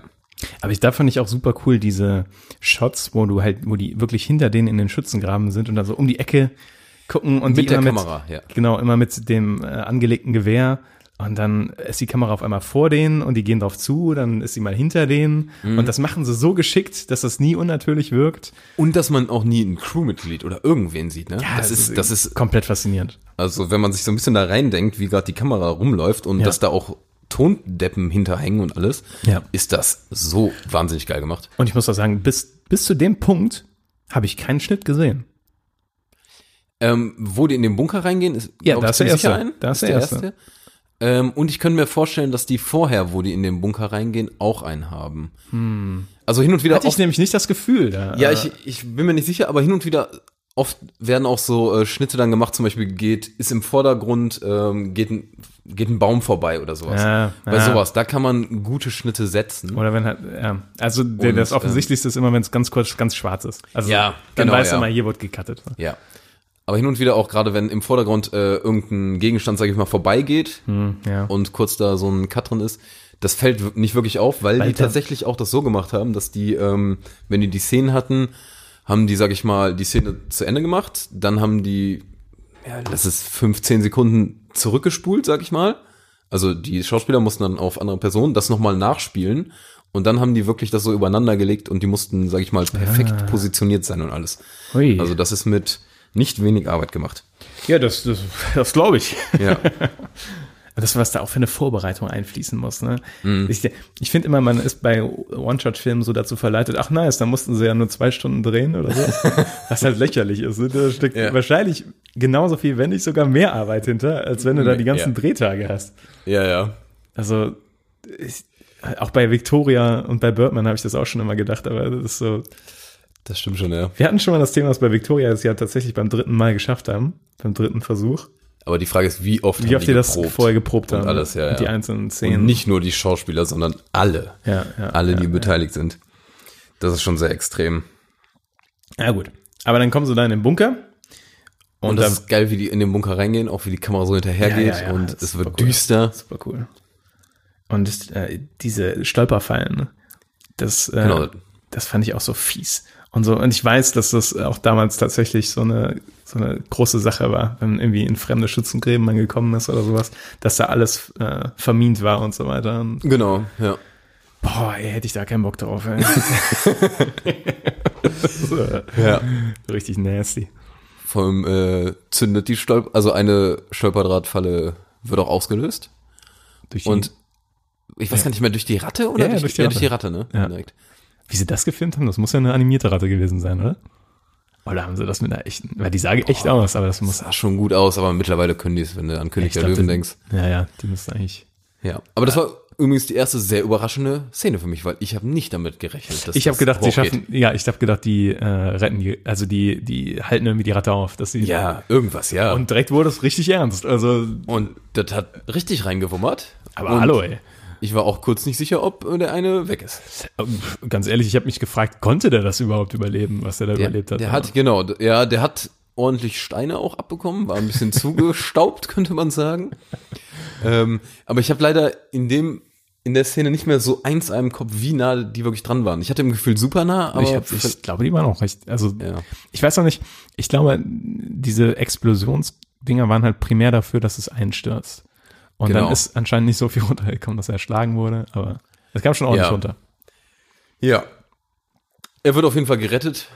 Aber ich, da fand ich auch super cool, diese Shots, wo du halt, wo die wirklich hinter denen in den Schützengraben sind und dann so um die Ecke gucken und Mit der immer Kamera, ja. Genau, immer mit dem äh, angelegten Gewehr. Und dann ist die Kamera auf einmal vor denen und die gehen drauf zu, dann ist sie mal hinter denen. Mhm. Und das machen sie so geschickt, dass das nie unnatürlich wirkt. Und dass man auch nie ein Crewmitglied oder irgendwen sieht, ne? das ist, das ist komplett faszinierend. Also wenn man sich so ein bisschen da reindenkt, wie gerade die Kamera rumläuft und Ja. dass da auch Tondeppen hinterhängen und alles, Ja. ist das so wahnsinnig geil gemacht. Und ich muss auch sagen, bis, bis zu dem Punkt habe ich keinen Schnitt gesehen. Ähm, wo die in den Bunker reingehen, ist, Ja, glaub da ich, ist der erste. sicher Da ist der erste. Ähm, und ich könnte mir vorstellen, dass die vorher, wo die in den Bunker reingehen, auch einen haben. Also hin und wieder Hatte ich nämlich nicht das Gefühl. Da, ja, ich, ich bin mir nicht sicher, aber hin und wieder oft werden auch so äh, Schnitte dann gemacht, zum Beispiel geht, ist im Vordergrund, ähm, geht, ein, geht ein Baum vorbei oder sowas. Ja, Bei ja. sowas, da kann man gute Schnitte setzen. Oder wenn halt, ja. Also der, Und, das Offensichtlichste ist immer, wenn es ganz kurz, ganz schwarz ist. Also Ja, dann genau, weißt du ja. immer, hier wird gecuttet. Ja. Aber hin und wieder auch gerade, wenn im Vordergrund äh, irgendein Gegenstand, sage ich mal, vorbeigeht Hm, ja. und kurz da so ein Cut drin ist, das fällt nicht wirklich auf, weil, Weil die tatsächlich auch das so gemacht haben, dass die, ähm, wenn die die Szenen hatten, haben die, sag ich mal, die Szene zu Ende gemacht, dann haben die, ja, das ist 15 Sekunden zurückgespult, sag ich mal. Also die Schauspieler mussten dann auf andere Personen das nochmal nachspielen und dann haben die wirklich das so übereinander gelegt und die mussten, sag ich mal, perfekt positioniert sein und alles. Hui. Also das ist mit nicht wenig Arbeit gemacht. ja, das, das, das glaube ich. Ja. Das, was da auch für eine Vorbereitung einfließen muss. Ne? Mhm. Ich, ich finde immer, man ist bei One-Shot-Filmen so dazu verleitet, ach nice, da mussten sie ja nur zwei Stunden drehen oder so. was halt lächerlich ist. Ne? Da steckt Ja. wahrscheinlich genauso viel, wenn nicht sogar mehr Arbeit hinter, als wenn du da die ganzen Ja. Drehtage hast. Ja, ja. Also ich, auch bei Victoria und bei Birdman habe ich das auch schon immer gedacht, aber das ist so. Das stimmt schon, ja. Wir hatten schon mal das Thema, dass bei Victoria es ja tatsächlich beim dritten Mal geschafft haben, beim dritten Versuch. Aber die Frage ist, wie oft Wie oft die das vorher geprobt und haben. alles, ja, Und die ja. einzelnen Szenen. Und nicht nur die Schauspieler, sondern alle. Ja, ja, alle, die ja, beteiligt sind. Das ist schon sehr extrem. Ja, gut. Aber dann kommen sie da in den Bunker. Und, Und, das ist geil, wie die in den Bunker reingehen, auch wie die Kamera so hinterhergeht Ja, ja, ja, und es wird cool. düster. super cool. Und das, äh, diese Stolperfallen, das, äh, Genau. das fand ich auch so fies. Und so, und ich weiß, dass das auch damals tatsächlich so eine, so eine große Sache war, wenn irgendwie in fremde Schützengräben man gekommen ist oder sowas, dass da alles äh, vermint war und so weiter. Und, Genau, ja. boah, ey, hätte ich da keinen Bock drauf. Ey. so, Ja. Richtig nasty. Vor allem äh, zündet die Stolp also eine Stolperdrahtfalle wird auch ausgelöst. Durch die, Und ich weiß gar nicht mehr, durch die Ratte oder Ja, ja, durch, durch die, ja, durch die Ratte, ne? Ja. Direkt. Wie sie das gefilmt haben, das muss ja eine animierte Ratte gewesen sein, oder? Oder haben sie das mit einer echten, weil die sah echt aus, aber das muss, Sah schon gut aus, aber mittlerweile können die es, wenn du an König der Löwen denkst. ja, ja, die müsste eigentlich, Ja. Aber das war übrigens die erste sehr überraschende Szene für mich, weil ich habe nicht damit gerechnet, dass ich habe gedacht, sie schaffen, ja, ich habe gedacht, die äh, retten die, also die, die halten irgendwie die Ratte auf, dass sie, Ja, irgendwas, ja. Und, direkt wurde es richtig ernst, also, und das hat richtig reingewummert. aber hallo, ey. Ich war auch kurz nicht sicher, ob äh, der eine weg ist. Ähm, Ganz ehrlich, ich habe mich gefragt, konnte der das überhaupt überleben, was der da Der, überlebt hat? der hat, genau, ja, der hat ordentlich Steine auch abbekommen, war ein bisschen zugestaubt, könnte man sagen. ähm, aber ich habe leider in dem in der Szene nicht mehr so eins einem Kopf, wie nah die wirklich dran waren. Ich hatte im Gefühl super nah, aber ich, hab, ich glaube, die waren auch recht, also ja. ich weiß auch nicht, ich glaube, diese Explosionsdinger waren halt primär dafür, dass es einstürzt. Und Genau. dann ist anscheinend nicht so viel runtergekommen, dass er erschlagen wurde, aber es kam schon ordentlich Ja. runter. Ja. Er wird auf jeden Fall gerettet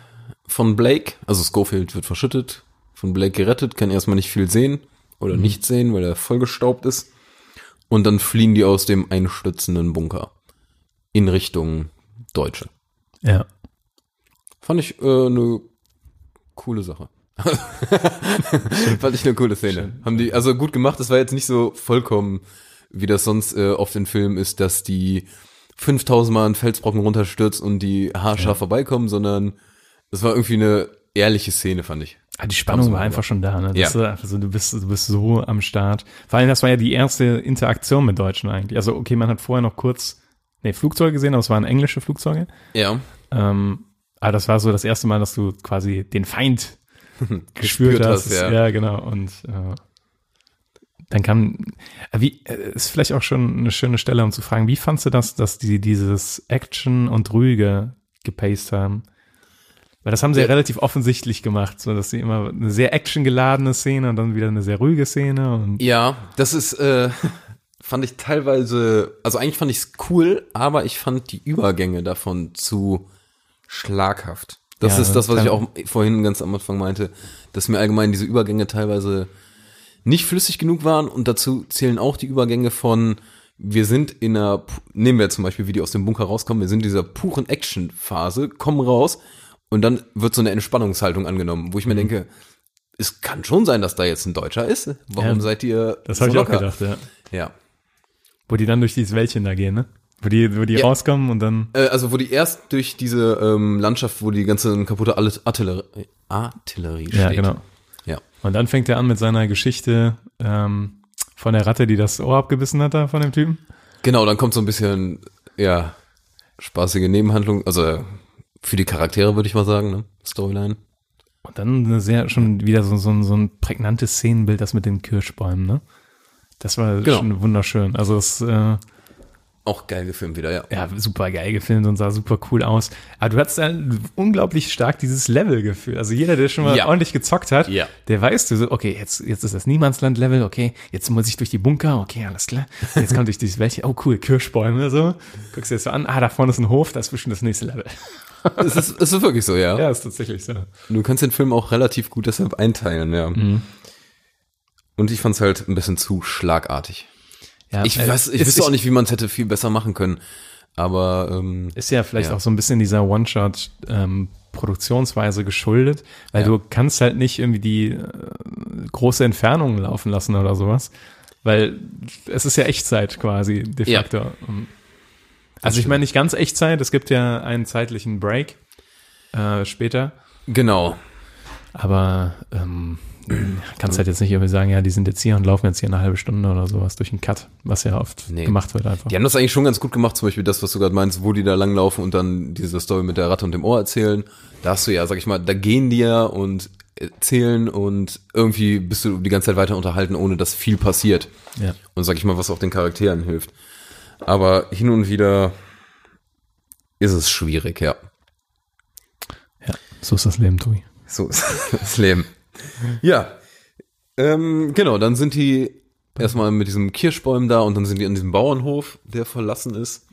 von Blake. Also Schofield wird verschüttet, von Blake gerettet, kann erstmal nicht viel sehen oder nicht sehen, weil er vollgestaubt ist. Und dann fliehen die aus dem einstürzenden Bunker in Richtung Deutsche. Ja. Fand ich äh, eine coole Sache. Fand ich eine coole Szene. Haben die also gut gemacht. Das war jetzt nicht so vollkommen, wie das sonst äh, oft in Filmen ist, dass die 5000 Mal einen Felsbrocken runterstürzt und die haarscharf vorbeikommen, sondern es war irgendwie eine ehrliche Szene, fand ich. Ah, die Spannung war einfach schon da, ne? Das Ja. ist einfach so, du bist, du bist so am Start. Vor allem, das war ja die erste Interaktion mit Deutschen eigentlich. Also, okay, man hat vorher noch kurz, nee, Flugzeuge gesehen, aber es waren englische Flugzeuge. Ja. Ähm, aber das war so das erste Mal, dass du quasi den Feind gespürt Gespürt hast. hast, ja. ja, genau. Und äh, dann kam, äh, wie, äh, ist vielleicht auch schon eine schöne Stelle, um zu fragen, wie fandst du das, dass die dieses Action und Ruhige gepaced haben? Weil das haben sie ja, Ja. relativ offensichtlich gemacht, so dass sie immer eine sehr actiongeladene Szene und dann wieder eine sehr ruhige Szene und Ja, das ist, äh, fand ich teilweise, also eigentlich fand ich es cool, aber ich fand die Übergänge davon zu schlaghaft. Das Ja, ist das, was ich auch vorhin ganz am Anfang meinte, dass mir allgemein diese Übergänge teilweise nicht flüssig genug waren und dazu zählen auch die Übergänge von wir sind in einer, nehmen wir zum Beispiel, wie die aus dem Bunker rauskommen, wir sind in dieser puren Action-Phase, kommen raus und dann wird so eine Entspannungshaltung angenommen, wo ich mir denke, es kann schon sein, dass da jetzt ein Deutscher ist. Warum Ja, seid ihr das so habe ich auch gedacht, ja. Ja. Wo die dann durch dieses Wäldchen da gehen, ne? Wo die, wo die Ja. rauskommen und dann, Äh, also wo die erst durch diese ähm, Landschaft, wo die ganze kaputte Artillerie, Artillerie, steht. ja, genau. Ja. Und dann fängt er an mit seiner Geschichte ähm, von der Ratte, die das Ohr abgebissen hat da von dem Typen. Genau, dann kommt so ein bisschen, ja, spaßige Nebenhandlung, also für die Charaktere würde ich mal sagen, ne? Storyline. Und dann eine sehr, schon wieder so, so, ein- so ein prägnantes Szenenbild, das mit den Kirschbäumen, ne? Das war Genau. schon wunderschön. Also es, äh, Auch geil gefilmt wieder, ja. ja, super geil gefilmt und sah super cool aus. Aber du hattest dann unglaublich stark dieses Level-Gefühl. Also jeder, der schon mal Ja. ordentlich gezockt hat, Ja. der weiß, du so, okay, jetzt, jetzt ist das Niemandsland-Level, okay, jetzt muss ich durch die Bunker, okay, alles klar. Jetzt kommt durch dieses welche, oh cool, Kirschbäume, so. Guckst dir das so an, ah, da vorne ist ein Hof, das ist bestimmt das nächste Level. es, ist, es ist wirklich so, ja. Ja, ist tatsächlich so. Du kannst den Film auch relativ gut deshalb einteilen, ja. Mhm. Und ich fand's halt ein bisschen zu schlagartig. Ja, Ich äh, weiß, ich wüsste auch nicht, wie man es hätte viel besser machen können. Aber ähm, Ist ja vielleicht Ja. auch so ein bisschen dieser One-Shot ähm, Produktionsweise geschuldet, weil Ja. du kannst halt nicht irgendwie die äh, große Entfernungen laufen lassen oder sowas, weil es ist ja Echtzeit quasi de Ja. facto. Und- Also ich meine nicht ganz Echtzeit, es gibt ja einen zeitlichen Break äh, später, genau. Aber ähm, kannst halt jetzt nicht irgendwie sagen, ja, die sind jetzt hier und laufen jetzt hier eine halbe Stunde oder sowas durch einen Cut, was ja oft Nee. gemacht wird einfach. Die haben das eigentlich schon ganz gut gemacht, zum Beispiel das, was du gerade meinst, wo die da langlaufen und dann diese Story mit der Ratte und dem Ohr erzählen. Da hast du ja, sag ich mal, da gehen die ja und erzählen und irgendwie bist du die ganze Zeit weiter unterhalten, ohne dass viel passiert. Ja. Und sag ich mal, was auch den Charakteren hilft. Aber hin und wieder ist es schwierig, ja. ja, so ist das Leben, Tui. So ist das Leben. Ja. Ähm, genau, dann sind die erstmal mit diesem Kirschbäumen da und dann sind die an diesem Bauernhof, der verlassen ist.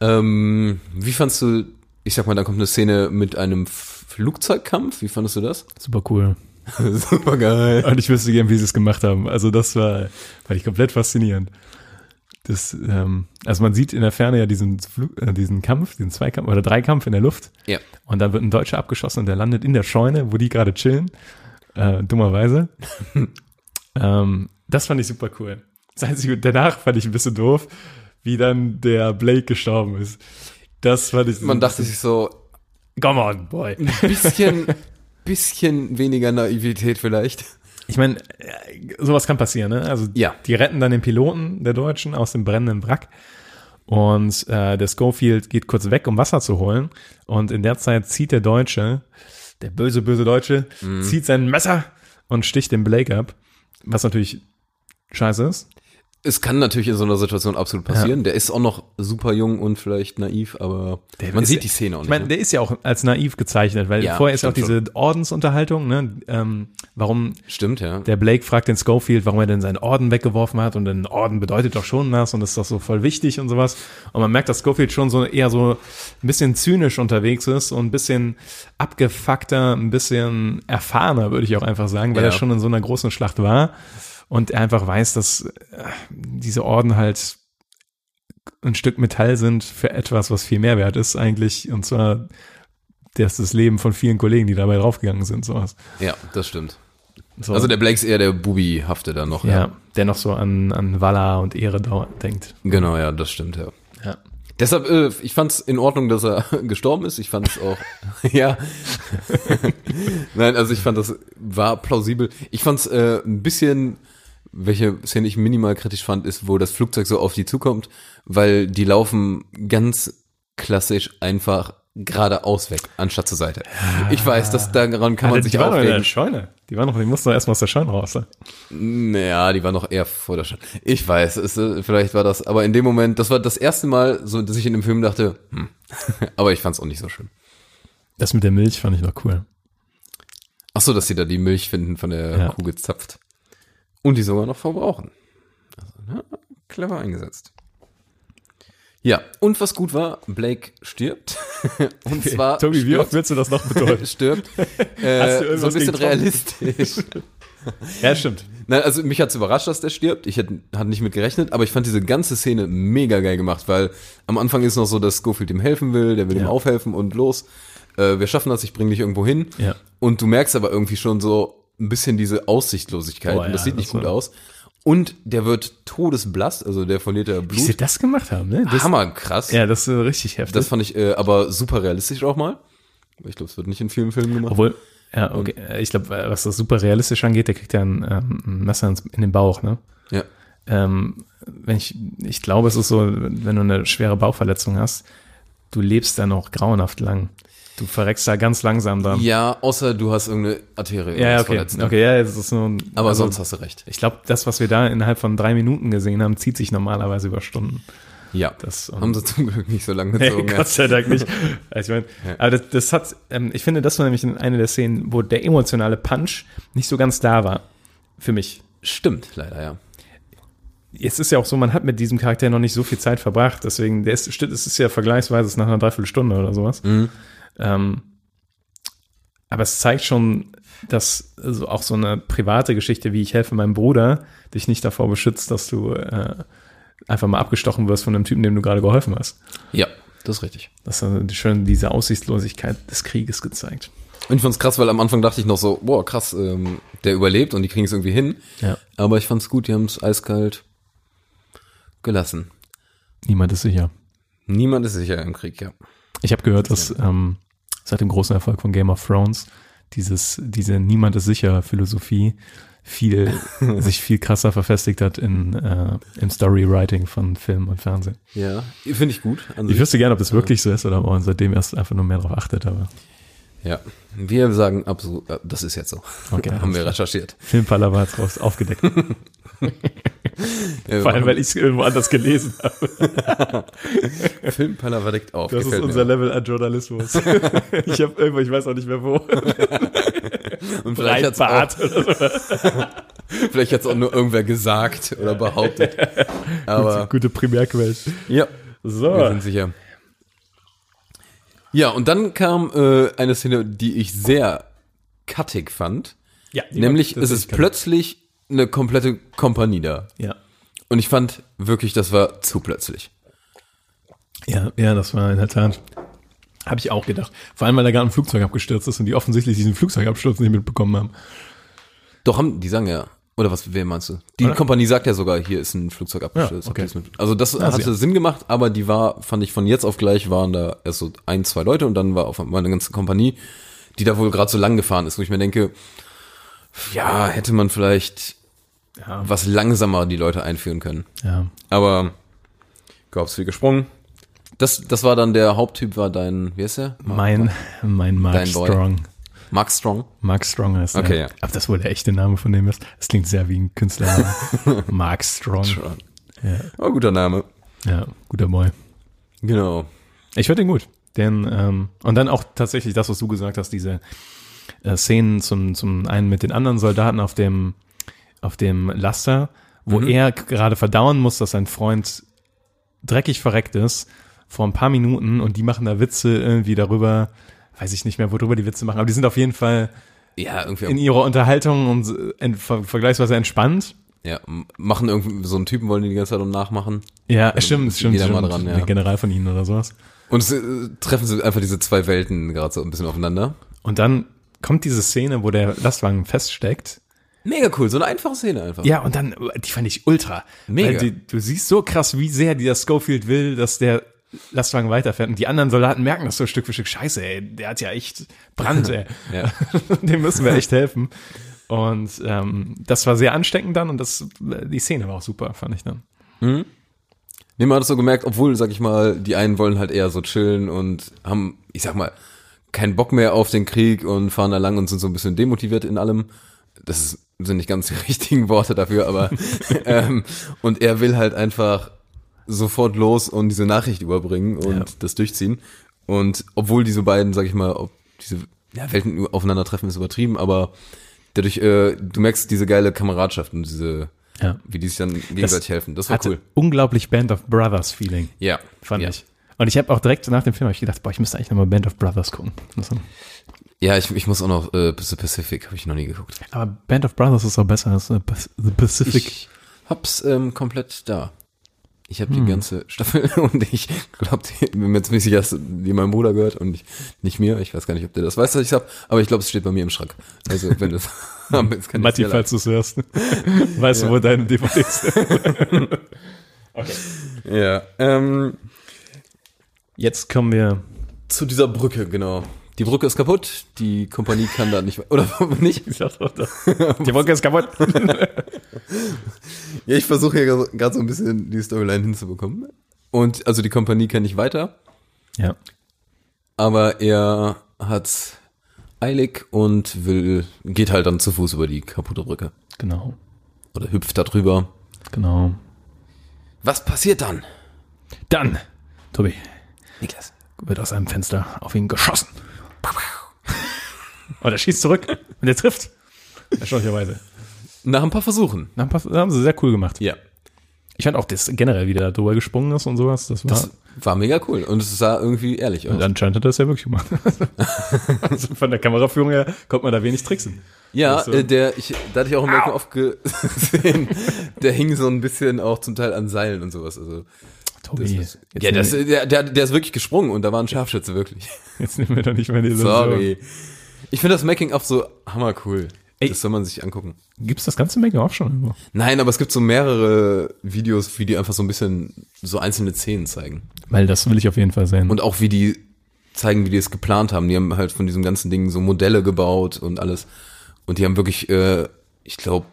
Ähm, wie fandst du, ich sag mal, da kommt eine Szene mit einem Flugzeugkampf, wie fandest du das? Super cool. Super geil. Und ich wüsste gern, wie sie es gemacht haben. Also das war, fand ich komplett faszinierend. Das, ähm, also man sieht in der Ferne ja diesen, Flug, äh, diesen Kampf, diesen Zweikampf oder Dreikampf in der Luft. Ja. Und dann wird ein Deutscher abgeschossen und der landet in der Scheune, wo die gerade chillen. Äh, dummerweise. ähm, das fand ich super cool. Das Einzige, danach fand ich ein bisschen doof, wie dann der Blake gestorben ist. Das fand ich. Man dachte sich so, come on, boy. ein bisschen, bisschen weniger Naivität vielleicht. Ich meine, sowas kann passieren, ne? Also Ja. die retten dann den Piloten der Deutschen aus dem brennenden Wrack. Und äh, der Schofield geht kurz weg, um Wasser zu holen. Und in der Zeit zieht der Deutsche, der böse, böse Deutsche, zieht sein Messer und sticht den Blake ab. Was natürlich scheiße ist. Es kann natürlich in so einer Situation absolut passieren. Der ist auch noch super jung und vielleicht naiv, aber man ist- sieht die Szene auch Ich nicht. meine, ne? der ist ja auch als naiv gezeichnet, weil Ja, vorher ist auch diese Ordensunterhaltung, ne? Ähm, warum Stimmt, ja. der Blake fragt den Schofield, warum er denn seinen Orden weggeworfen hat und ein Orden bedeutet doch schon was und ist doch so voll wichtig und sowas. Und man merkt, dass Schofield schon so eher so ein bisschen zynisch unterwegs ist und ein bisschen abgefuckter, ein bisschen erfahrener, würde ich auch einfach sagen, weil Ja. er schon in so einer großen Schlacht war und er einfach weiß, dass äh, diese Orden halt ein Stück Metall sind für etwas, was viel mehr wert ist eigentlich und zwar das, das Leben von vielen Kollegen, die dabei draufgegangen sind, sowas. Ja, das stimmt. So. Also der Blake ist eher der Bubi-hafte dann noch. Ja, der noch so an, an Walla und Ehre denkt. Genau, ja, das stimmt, ja. Ja. Deshalb, äh, ich fand's in Ordnung, dass er gestorben ist. Ich fand's auch, ja. Nein, also ich fand, das war plausibel. Ich fand's äh, ein bisschen, welche Szene ich minimal kritisch fand, ist, wo das Flugzeug so auf die zukommt, weil die laufen ganz klassisch einfach geradeaus weg, anstatt zur Seite. Ich weiß, dass daran kann man Ah, sich die waren noch in der aufregen. Scheune. Die waren noch, die mussten doch erstmal aus der Scheune raus. Ne? Naja, die war noch eher vor der Stadt. Ich weiß, es, äh, vielleicht war das, aber in dem Moment, das war das erste Mal, so, dass ich in dem Film dachte, hm. aber ich fand's auch nicht so schön. Das mit der Milch fand ich noch cool. Ach so, dass sie da die Milch finden von der Ja. Kuh gezapft. Und die sogar noch verbrauchen. Also, ja, clever eingesetzt. Ja, und was gut war, Blake stirbt. und zwar Tobi, wie oft willst du das noch betonen? stirbt. Äh, so ein bisschen realistisch. ja, stimmt. Nein, also mich hat's überrascht, dass der stirbt. Ich hätte hatte nicht mit gerechnet, aber ich fand diese ganze Szene mega geil gemacht, weil am Anfang ist noch so, dass Schofield ihm helfen will, der will ihm Ja. aufhelfen und los. Äh, wir schaffen das, ich bring dich irgendwo hin. Ja. Und du merkst aber irgendwie schon so ein bisschen diese Aussichtlosigkeit Boah, und das sieht nicht das gut aus. Und der wird todesblass, also der verliert ja Wie sie Blut. das gemacht haben, ne? Das, Hammerkrass. Ja, das ist richtig heftig. Das fand ich äh, aber super realistisch auch mal. Ich glaube, es wird nicht in vielen Filmen gemacht. Obwohl, ja, okay. äh, Ich glaube, was das super realistisch angeht, der kriegt ja ein, ähm, Messer in den Bauch, ne? ja. Ähm, wenn ich, ich glaube, es ist so, wenn du eine schwere Bauchverletzung hast, du lebst da noch grauenhaft lang. Du verreckst da ganz langsam dann. ja, außer du hast irgendeine Arterie. ja, okay. verletzt, ne? Okay, ja, das ist nur. Aber also, sonst hast du recht. Ich glaube, das, was wir da innerhalb von drei Minuten gesehen haben, zieht sich normalerweise über Stunden. Ja, Das, haben sie zum Glück nicht so lange Nee, gezogen. ja. Gott sei Dank nicht. Also ich mein, Aber das, das hat, ähm, ich finde, das war nämlich eine der Szenen, wo der emotionale Punch nicht so ganz da war. Für mich. Stimmt, leider, ja. Es ist ja auch so, man hat mit diesem Charakter noch nicht so viel Zeit verbracht, deswegen, der ist, es ist ja vergleichsweise nach einer Dreiviertelstunde oder sowas. Ähm, aber es zeigt schon, dass so auch so eine private Geschichte, wie ich helfe meinem Bruder, dich nicht davor beschützt, dass du äh, einfach mal abgestochen wirst von einem Typen, dem du gerade geholfen hast. Ja, das ist richtig. Das hat schön diese Aussichtslosigkeit des Krieges gezeigt. Und ich fand's krass, weil am Anfang dachte ich noch so, boah, krass, ähm, der überlebt und die kriegen es irgendwie hin. Ja. Aber ich fand's gut, die haben's eiskalt gelassen. Niemand ist sicher. Niemand ist sicher im Krieg, ja. Ich habe gehört, dass ähm, seit dem großen Erfolg von Game of Thrones dieses, diese Niemand ist sicher Philosophie viel, sich viel krasser verfestigt hat in, äh, im Storywriting von Film und Fernsehen. Ja, finde ich gut. An Ich sich. wüsste gerne, ob das wirklich so ist oder ob man seitdem erst einfach nur mehr darauf achtet, aber Ja, wir sagen absolut, äh, das ist jetzt so. Okay, Haben wir recherchiert. Filmpalava hat es aufgedeckt. Vor allem, weil ich es irgendwo anders gelesen habe. Filmpalava deckt auf. Das ist unser mir. Level an Journalismus. ich habe irgendwo, ich weiß auch nicht mehr wo. Und vielleicht hat's auch, Breitbart oder so. vielleicht hat's auch nur irgendwer gesagt oder behauptet. Aber Gute Primärquellen. ja, So. wir sind sicher. Ja, und dann kam äh, eine Szene, die ich sehr cuttig fand. Ja, Nämlich, es ist ist plötzlich eine komplette Kompanie da. Ja. Und ich fand wirklich, das war zu plötzlich. Ja, ja, das war in der Tat. Habe ich auch gedacht. Vor allem, weil da gerade ein Flugzeug abgestürzt ist und die offensichtlich diesen Flugzeugabsturz nicht mitbekommen haben. Doch, haben, die sagen ja. Oder was, wer meinst du? Die Oder? Kompanie sagt ja sogar, hier ist ein Flugzeug abgestürzt. Ja, okay. Das Also das Ah, hatte sehr. Sinn gemacht, aber die war, fand ich von jetzt auf gleich, waren da erst so ein, zwei Leute und dann war auf einmal eine ganze Kompanie, die da wohl gerade so lang gefahren ist, wo ich mir denke, ja, hätte man vielleicht Ja. was langsamer die Leute einführen können. Ja. Aber gab's viel gesprungen. Das, das war dann der Haupttyp, war dein, wie heißt der? Mein, mein Mark Dein Boy. Strong. Mark Strong. Mark Strong heißt Okay, der. ja. Ob das wohl der echte Name von dem ist? Das klingt sehr wie ein Künstler. Mark Strong. Ja, Oh, guter Name. ja, guter Boy. Genau. Ich finde den gut. Den, ähm, und dann auch tatsächlich das, was du gesagt hast, diese äh, Szenen zum, zum einen mit den anderen Soldaten auf dem, auf dem Laster, wo Mhm. er gerade verdauen muss, dass sein Freund dreckig verreckt ist, vor ein paar Minuten und die machen da Witze irgendwie darüber, weiß ich nicht mehr, worüber die Witze machen, aber die sind auf jeden Fall Ja, irgendwie. in ihrer Unterhaltung und ent, ver, vergleichsweise entspannt. Ja, machen irgendwie so einen Typen, wollen die die ganze Zeit um nachmachen. Ja, stimmt, ist stimmt, jeder stimmt. mal dran, ja. Der General von ihnen oder sowas. Und es äh, treffen sie einfach diese zwei Welten gerade so ein bisschen aufeinander. Und dann kommt diese Szene, wo der Lastwagen feststeckt Mega cool, so eine einfache Szene einfach. Ja, und dann, die fand ich ultra. Mega. Die, du siehst so krass, wie sehr dieser Schofield will, dass der Lastwagen weiterfährt. Und die anderen Soldaten merken das so Stück für Stück. Scheiße, ey, der hat ja echt Brand, ey. Ja. Dem müssen wir echt helfen. Und ähm, das war sehr ansteckend dann und das, die Szene war auch super, fand ich dann. Nee, man hat es so gemerkt, obwohl, sag ich mal, die einen wollen halt eher so chillen und haben, ich sag mal, keinen Bock mehr auf den Krieg und fahren da lang und sind so ein bisschen demotiviert in allem. Das ist, sind nicht ganz die richtigen Worte dafür, aber ähm, und er will halt einfach sofort los und diese Nachricht überbringen und Ja. das durchziehen. Und obwohl diese beiden, sag ich mal, ob diese ja, Welten aufeinandertreffen, ist übertrieben, aber dadurch, äh, du merkst diese geile Kameradschaft und diese, Ja. wie die sich dann gegenseitig helfen. Das war cool. unglaublich Band of Brothers Feeling, Ja, fand ja. ich. Und ich habe auch direkt nach dem Film hab ich gedacht, boah, ich müsste eigentlich nochmal Band of Brothers gucken. Ja, ich, ich muss auch noch äh, The Pacific, habe ich noch nie geguckt. Aber Band of Brothers ist auch besser als äh, The Pacific. Ich hab's ähm, komplett da. Ich Hm. habe die ganze Staffel und ich glaube, bin mir ziemlich sicher, dass die meinem Bruder gehört und ich, nicht mir. Ich weiß gar nicht, ob der das weiß, dass ich hab, aber ich glaube, es steht bei mir im Schrank. Also wenn das haben, jetzt kann Matti, falls du es hörst. weißt du, wo deine DVDs sind? Ja, ähm, Jetzt kommen wir. zu dieser Brücke, genau. Die Brücke ist kaputt, die Kompanie kann da nicht, oder nicht? Die Brücke ist kaputt. Ja, ich versuche hier gerade so ein bisschen die Storyline hinzubekommen. Und also die Kompanie kann nicht weiter. Ja. aber er hat eilig und will, geht halt dann zu Fuß über die kaputte Brücke. Genau. Oder hüpft da drüber. Genau. Was passiert dann? Dann, Tobi, Niklas. wird aus einem Fenster auf ihn geschossen. Und er schießt zurück und er trifft. Erstaunlicherweise. Nach ein paar Versuchen. Na, pass- haben sie sehr cool gemacht. Ja. Ich fand auch, dass generell wieder drüber gesprungen ist und sowas. Das war. Das war mega cool. Und es sah irgendwie ehrlich aus. und anscheinend hat er das ja wirklich gemacht. also von der Kameraführung her konnte man da wenig tricksen. Ja, Also- äh, der, ich, da hatte ich auch im Making oft gesehen, der hing so ein bisschen auch zum Teil an Seilen und sowas. Also, Tobi, das, jetzt, ja, das, der, der, der ist wirklich gesprungen und da war ein Scharfschütze, wirklich. wir- jetzt nehmen wir doch nicht mehr die Sorry. Ich finde das Making-of so hammer cool. Ey. Das soll man sich angucken. Gibt's das ganze Making-of schon irgendwo? Nein, aber es gibt so mehrere Videos, wie die einfach so ein bisschen so einzelne Szenen zeigen. Weil das will ich auf jeden Fall sehen. Und auch wie die zeigen, wie die es geplant haben. Die haben halt von diesem ganzen Ding so Modelle gebaut und alles. Und die haben wirklich, äh, ich glaube,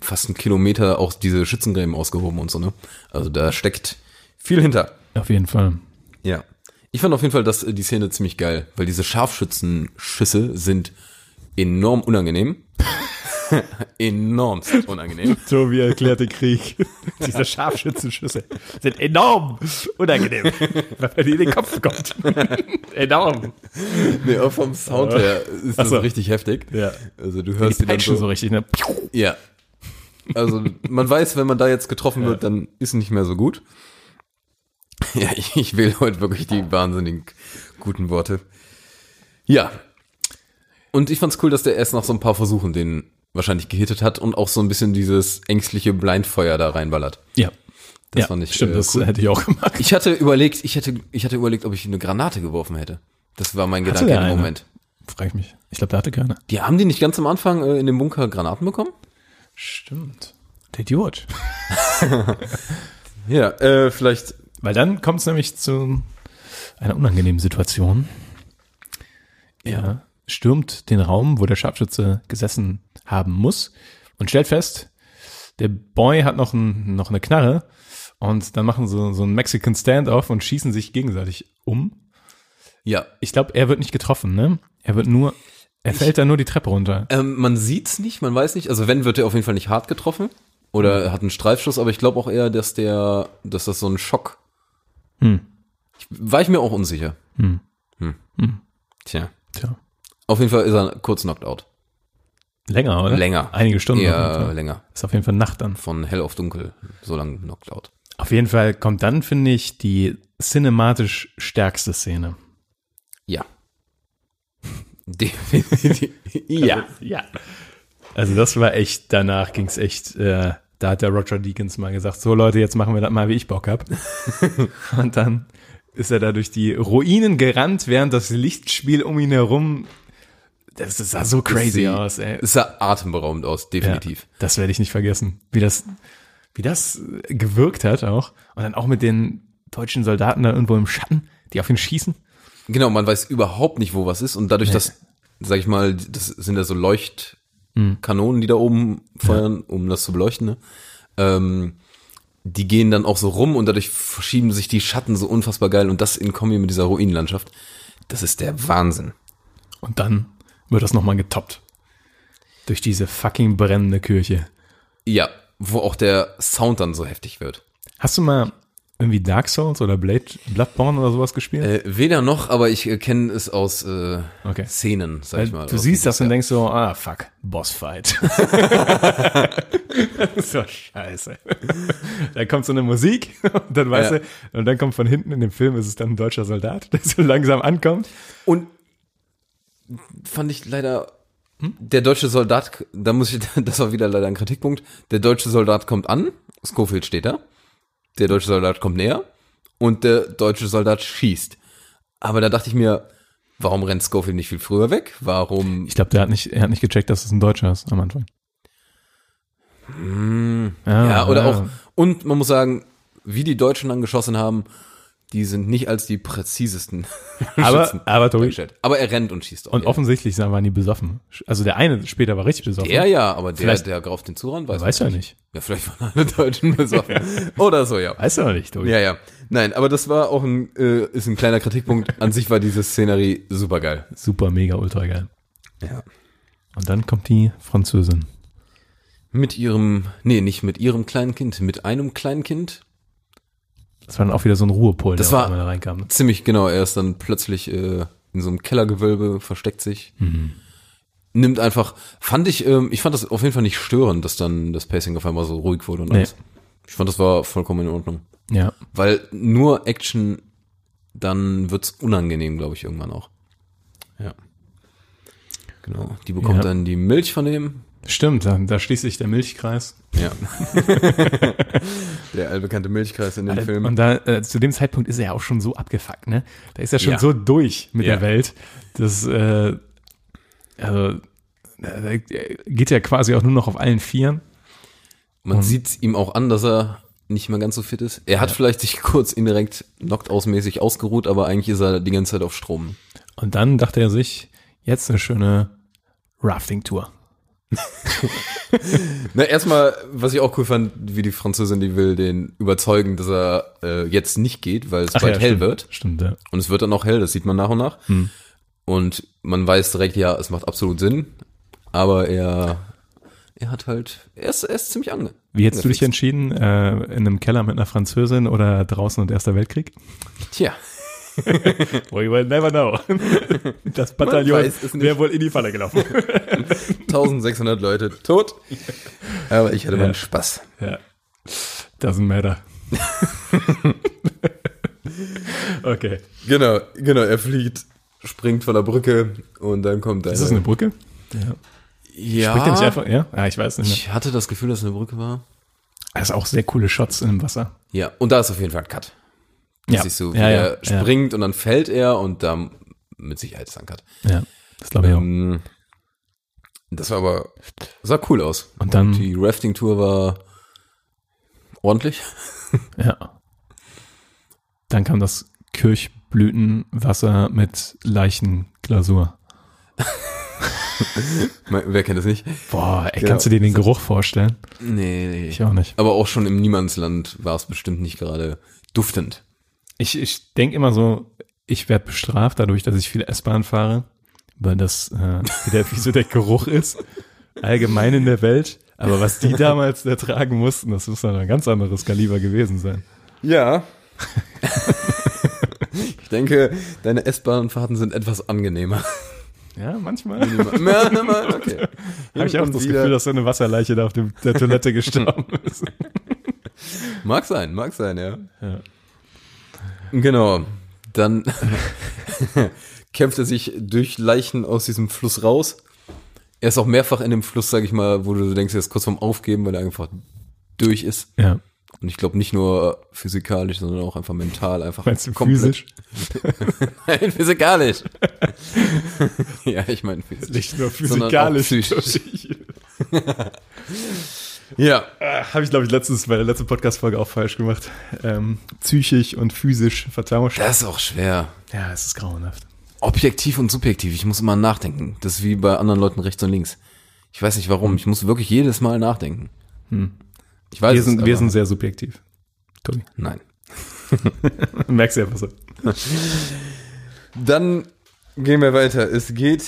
fast einen Kilometer auch diese Schützengräben ausgehoben und so, ne? Also da steckt viel hinter. auf jeden Fall. Ja. Ich fand auf jeden Fall dass äh, die Szene ziemlich geil, weil diese Scharfschützenschüsse sind enorm unangenehm. enorm unangenehm. Tobi erklärt den Krieg. Diese Scharfschützenschüsse sind enorm unangenehm, weil die in den Kopf kommt. enorm. Nee, auch vom Sound her ist Ach das so. richtig heftig. Ja. Also du Die hörst die dann Peitschen so, so richtig, ne? Ja. Also man weiß, wenn man da jetzt getroffen wird, dann ist nicht mehr so gut. Ja, ich, wähle heute wirklich die wahnsinnig guten Worte. Ja. Und ich fand's cool, dass der erst nach so ein paar Versuchen den wahrscheinlich gehittet hat und auch so ein bisschen dieses ängstliche Blindfeuer da reinballert. Ja. Das ja, fand ich, Stimmt, äh, das cool. hätte ich auch gemacht. Ich hatte überlegt, ich hätte, ich hatte überlegt, ob ich eine Granate geworfen hätte. Das war mein Hatte Gedanke der im eine? Moment. Frag ich mich. Ich glaube, da hatte keiner. Die haben die nicht ganz am Anfang äh, in dem Bunker Granaten bekommen? Stimmt. Der Idiot. Ja, äh, vielleicht. Weil dann kommt es nämlich zu einer unangenehmen Situation. Er stürmt den Raum, wo der Scharfschütze gesessen haben muss und stellt fest, der Boy hat noch, ein, noch eine Knarre und dann machen sie so einen Mexican Standoff und schießen sich gegenseitig um. Ja. Ich glaube, er wird nicht getroffen, ne? Er wird nur, er fällt da nur die Treppe runter. Ähm, man sieht's nicht, man weiß nicht. Also wenn, wird er auf jeden Fall nicht hart getroffen. Oder er hat einen Streifschuss, aber ich glaube auch eher, dass der, dass das so ein Schock. Hm. Ich, war ich mir auch unsicher. Hm. Hm. Hm. Tja. Tja. Auf jeden Fall ist er kurz knocked out. Länger, oder? Länger. Einige Stunden. Fall. länger. Ist auf jeden Fall Nacht dann. Von hell auf dunkel. So lange knocked out. Auf jeden Fall kommt dann, finde ich, die cinematisch stärkste Szene. Ja. Definitiv. ja. Ja. Also das war echt, danach ging's echt, äh, da hat der Roger Deakins mal gesagt, so Leute, jetzt machen wir das mal, wie ich Bock hab. Und dann ist er da durch die Ruinen gerannt, während das Lichtspiel um ihn herum, das sah so crazy sie- aus, ey. Es sah atemberaubend aus, definitiv. Ja, das werde ich nicht vergessen. Wie das, wie das gewirkt hat auch. Und dann auch mit den deutschen Soldaten da irgendwo im Schatten, die auf ihn schießen. Genau, man weiß überhaupt nicht, wo was ist. Und dadurch, Nee. dass, sag ich mal, das sind ja so Leuchtkanonen, die da oben feuern, um das zu beleuchten, ne? ähm, die gehen dann auch so rum und dadurch verschieben sich die Schatten so unfassbar geil. Und das in Kombi mit dieser Ruinenlandschaft, das ist der Wahnsinn. Und dann wird das nochmal getoppt. Durch diese fucking brennende Kirche. Ja, wo auch der Sound dann so heftig wird. Hast du mal irgendwie Dark Souls oder Blade, Bloodborne oder sowas gespielt? Äh, weder noch, aber ich äh, kenne es aus äh, Okay. Szenen, sag Weil ich mal. du siehst das und denkst so, ah, fuck, Bossfight. so scheiße. Da kommt so eine Musik und dann weißt Ja. du, und dann kommt von hinten in dem Film ist es dann ein deutscher Soldat, der so langsam ankommt. Und fand ich leider, der deutsche Soldat, da muss ich, das war wieder leider ein Kritikpunkt, der deutsche Soldat kommt an, Schofield steht da, der deutsche Soldat kommt näher und der deutsche Soldat schießt. Aber da dachte ich mir, warum rennt Schofield nicht viel früher weg? Warum? Ich glaube, der hat nicht, er hat nicht gecheckt, dass es ein Deutscher ist am Anfang. Ja, oder auch, und man muss sagen, wie die Deutschen dann geschossen haben, die sind nicht als die präzisesten Aber, Schützen aber Tobi. Aber er rennt und schießt auch. und ja. offensichtlich waren die besoffen. Also der eine später war richtig besoffen. Der ja, aber der, Vielleicht- der auf den Zuran weiß, Weiß ja nicht. Ja, vielleicht waren alle Deutschen besoffen. Oder so, ja. Weiß er nicht, Tobi. Ja, ja. Nein, aber das war auch ein, äh, ist ein kleiner Kritikpunkt. An sich war diese Szenerie super geil. Super, mega, ultra geil. Ja. Und dann kommt die Französin. Mit ihrem, nee, nicht mit ihrem kleinen Kind, mit einem kleinen Kind. Das war dann auch wieder so ein Ruhepol, Das der war- da reinkam. Ziemlich genau, er ist dann plötzlich äh, in so einem Kellergewölbe, versteckt sich. Mhm. Nimmt einfach, fand ich, ähm, ich fand das auf jeden Fall nicht störend, dass dann das Pacing auf einmal so ruhig wurde und Nee. alles. Ich fand, das war vollkommen in Ordnung. Ja. Weil nur Action, dann wird's unangenehm, glaube ich, irgendwann auch. Ja. Genau. Die bekommt Ja. dann die Milch von dem. Stimmt, da, da schließt sich der Milchkreis. Ja. Der allbekannte Milchkreis in dem Film. Und da, äh, zu dem Zeitpunkt ist er ja auch schon so abgefuckt, ne? Da ist er schon Ja. so durch mit Ja. der Welt. Das, äh, also, äh, geht ja quasi auch nur noch auf allen Vieren. Man sieht's ihm auch an, dass er nicht mehr ganz so fit ist. Er hat vielleicht sich kurz indirekt knockout-mäßig ausgeruht, aber eigentlich ist er die ganze Zeit auf Strom. Und dann dachte er sich, jetzt eine schöne Rafting-Tour. Na, erstmal, was ich auch cool fand, wie die Französin, die will den überzeugen, dass er äh, jetzt nicht geht, weil es bald hell stimmt. wird. Stimmt, ja. Und es wird dann auch hell, das sieht man nach und nach. Hm. Und man weiß direkt, ja, es macht absolut Sinn. Aber er, er hat halt, er ist, er ist ziemlich ange. Wie hättest du dich entschieden? Äh, in einem Keller mit einer Französin oder draußen und Erster Weltkrieg? Tja, We will never know. Das Bataillon wäre wohl in die Falle gelaufen. 1600 Leute tot. Aber ich hatte Ja. meinen Spaß. Ja. Doesn't matter. okay. Genau, genau, er fliegt, springt von der Brücke und dann kommt er. Ist das eine Brücke? Ja. Ja. Spricht er nicht einfach, ja? Ja, ich weiß nicht mehr. Ich hatte das Gefühl, dass es eine Brücke war. Das ist auch sehr coole Shots im Wasser. Ja, und da ist auf jeden Fall ein Cut. Das Ja. ist so, wie Ja, ja, er springt und dann fällt er und da mit Sicherheit Cut. Ja, das glaube ich auch. Ähm, das war aber, sah cool aus. Und dann- Die Rafting-Tour war ordentlich. Ja. Dann kam das Kirchblütenwasser mit Leichenglasur. Wer kennt das nicht? Boah, ey, Ja. kannst du dir den Geruch vorstellen? Nee, nee. Ich auch nicht. Aber auch schon im Niemandsland war es bestimmt nicht gerade duftend. Ich, ich denke immer so, ich werde bestraft dadurch, dass ich viel S-Bahn fahre, weil das äh, wie, der, wie so der Geruch ist, allgemein in der Welt. Aber was die damals ertragen mussten, das muss dann ein ganz anderes Kaliber gewesen sein. Ja. ich denke, deine S-Bahn-Fahrten sind etwas angenehmer. Ja, manchmal Ja, mal, okay. habe ich auch das wieder- Gefühl, dass so eine Wasserleiche da auf dem, der Toilette gestorben ist. Mag sein, mag sein, ja. Ja. Genau. Dann kämpft er sich durch Leichen aus diesem Fluss raus. Er ist auch mehrfach in dem Fluss, sag ich mal, wo du denkst, er ist kurz vorm Aufgeben, weil er einfach durch ist. Ja, Und ich glaube nicht nur physikalisch, sondern auch einfach mental, einfach meinst du komplett- physisch? Nein, physikalisch. ja, ich meine physisch. Nicht nur Sondern auch physikalisch. psychisch. Ja, Habe ich, glaube ich, letztens bei der letzten Podcast-Folge auch falsch gemacht. Ähm, psychisch und physisch vertauscht. das ist auch schwer. Ja, es ist grauenhaft. Objektiv und subjektiv, ich muss immer nachdenken. Das ist wie bei anderen Leuten rechts und links. Ich weiß nicht warum, ich muss wirklich jedes Mal nachdenken. Ich weiß Wir es, sind, aber- wir sind sehr subjektiv. Tobi. Nein. Merkst du ja was. Dann gehen wir weiter. Es geht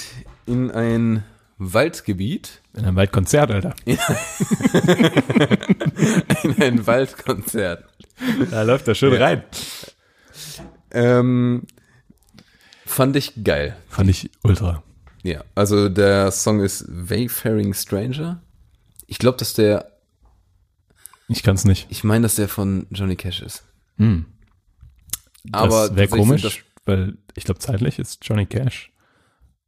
in ein Waldgebiet, In einem Waldkonzert, Alter. in ein Waldkonzert. Da läuft er schön Ja. rein. Ähm, fand ich geil. Fand ich ultra. Ja, also der Song ist Wayfaring Stranger. Ich glaube, dass der, Ich kann es nicht. ich meine, dass der von Johnny Cash ist. Hm. Aber das wäre komisch, sind weil ich glaube, zeitlich ist Johnny Cash.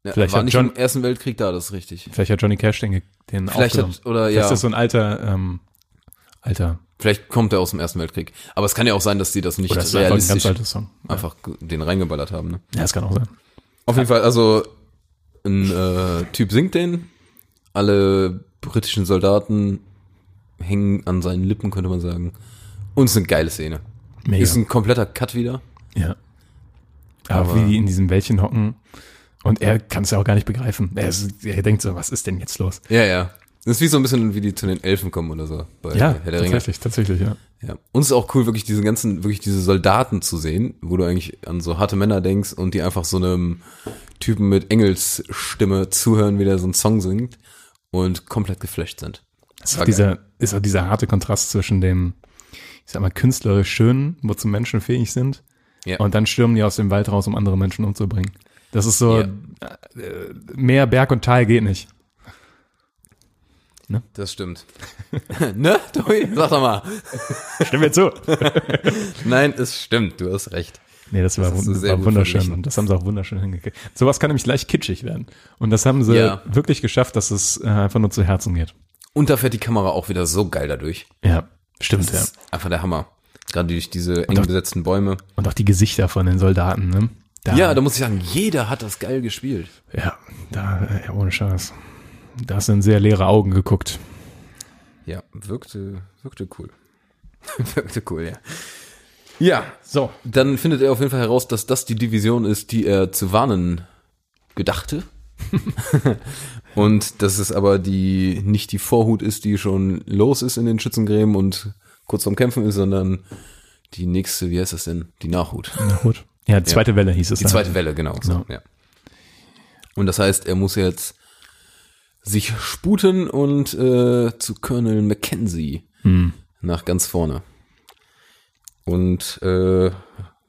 Ja, Vielleicht war hat nicht John- im Ersten Weltkrieg da, das ist richtig. Vielleicht hat Johnny Cash den, den Vielleicht aufgenommen. hat, oder Vielleicht ja, ist das so ein alter, ähm, alter, vielleicht kommt er aus dem Ersten Weltkrieg. Aber es kann ja auch sein, dass die das nicht oder ist das einfach ein ganz realistisch Song. einfach den reingeballert haben. Ne? Ja, das kann auch sein. Auf jeden Fall, also ein äh, Typ singt den, alle britischen Soldaten hängen an seinen Lippen, könnte man sagen. Und es ist eine geile Szene. Mega. Ist ein kompletter Cut wieder. Ja. Aber, Aber- wie die in diesem Wäldchen hocken und er kann es ja auch gar nicht begreifen. Er, ist, er denkt so, was ist denn jetzt los? Ja, ja. Das ist wie so ein bisschen, wie die zu den Elfen kommen oder so. Bei Ja, Herr der Ringe. tatsächlich, tatsächlich, ja. Ja. Und es ist auch cool, wirklich diese ganzen, wirklich diese Soldaten zu sehen, wo du eigentlich an so harte Männer denkst und die einfach so einem Typen mit Engelsstimme zuhören, wie der so einen Song singt und komplett geflasht sind. Ist War auch, dieser, ist auch dieser harte Kontrast zwischen dem, ich sag mal, künstlerisch Schönen, wo zum Menschen fähig sind, Ja. und dann stürmen die aus dem Wald raus, um andere Menschen umzubringen. Das ist so, Ja. äh, mehr Berg und Tal geht nicht. Das stimmt. ne, Tobi? Sag doch mal. Stimm mir zu. Nein, es stimmt, du hast recht. Nee, das war, Das du wund- war wunderschön und das haben sie auch wunderschön hingekriegt. Sowas kann nämlich leicht kitschig werden. Und das haben sie Ja. wirklich geschafft, dass es äh, einfach nur zu Herzen geht. Und da fährt die Kamera auch wieder so geil dadurch. Ja, stimmt, Das ja. ist einfach der Hammer. Gerade durch diese eng besetzten Bäume. Und auch die Gesichter von den Soldaten, ne? Da, Ja, da muss ich sagen, jeder hat das geil gespielt. Ja, da, äh, ohne Scheiß. Da hast du in sehr leere Augen geguckt. Ja, wirkte, wirkte cool. wirkte cool, ja. Ja, So. dann findet er auf jeden Fall heraus, dass das die Division ist, die er zu warnen gedachte. und dass es aber die nicht die Vorhut ist, die schon los ist in den Schützengräben und kurz vorm Kämpfen ist, sondern die nächste, wie heißt das denn? Die Nachhut. Na gut. Ja, die zweite Welle hieß es. Die dann. zweite Welle, genau. So, ja. Und das heißt, er muss jetzt sich sputen und äh, zu Colonel Mackenzie nach ganz vorne. Und äh,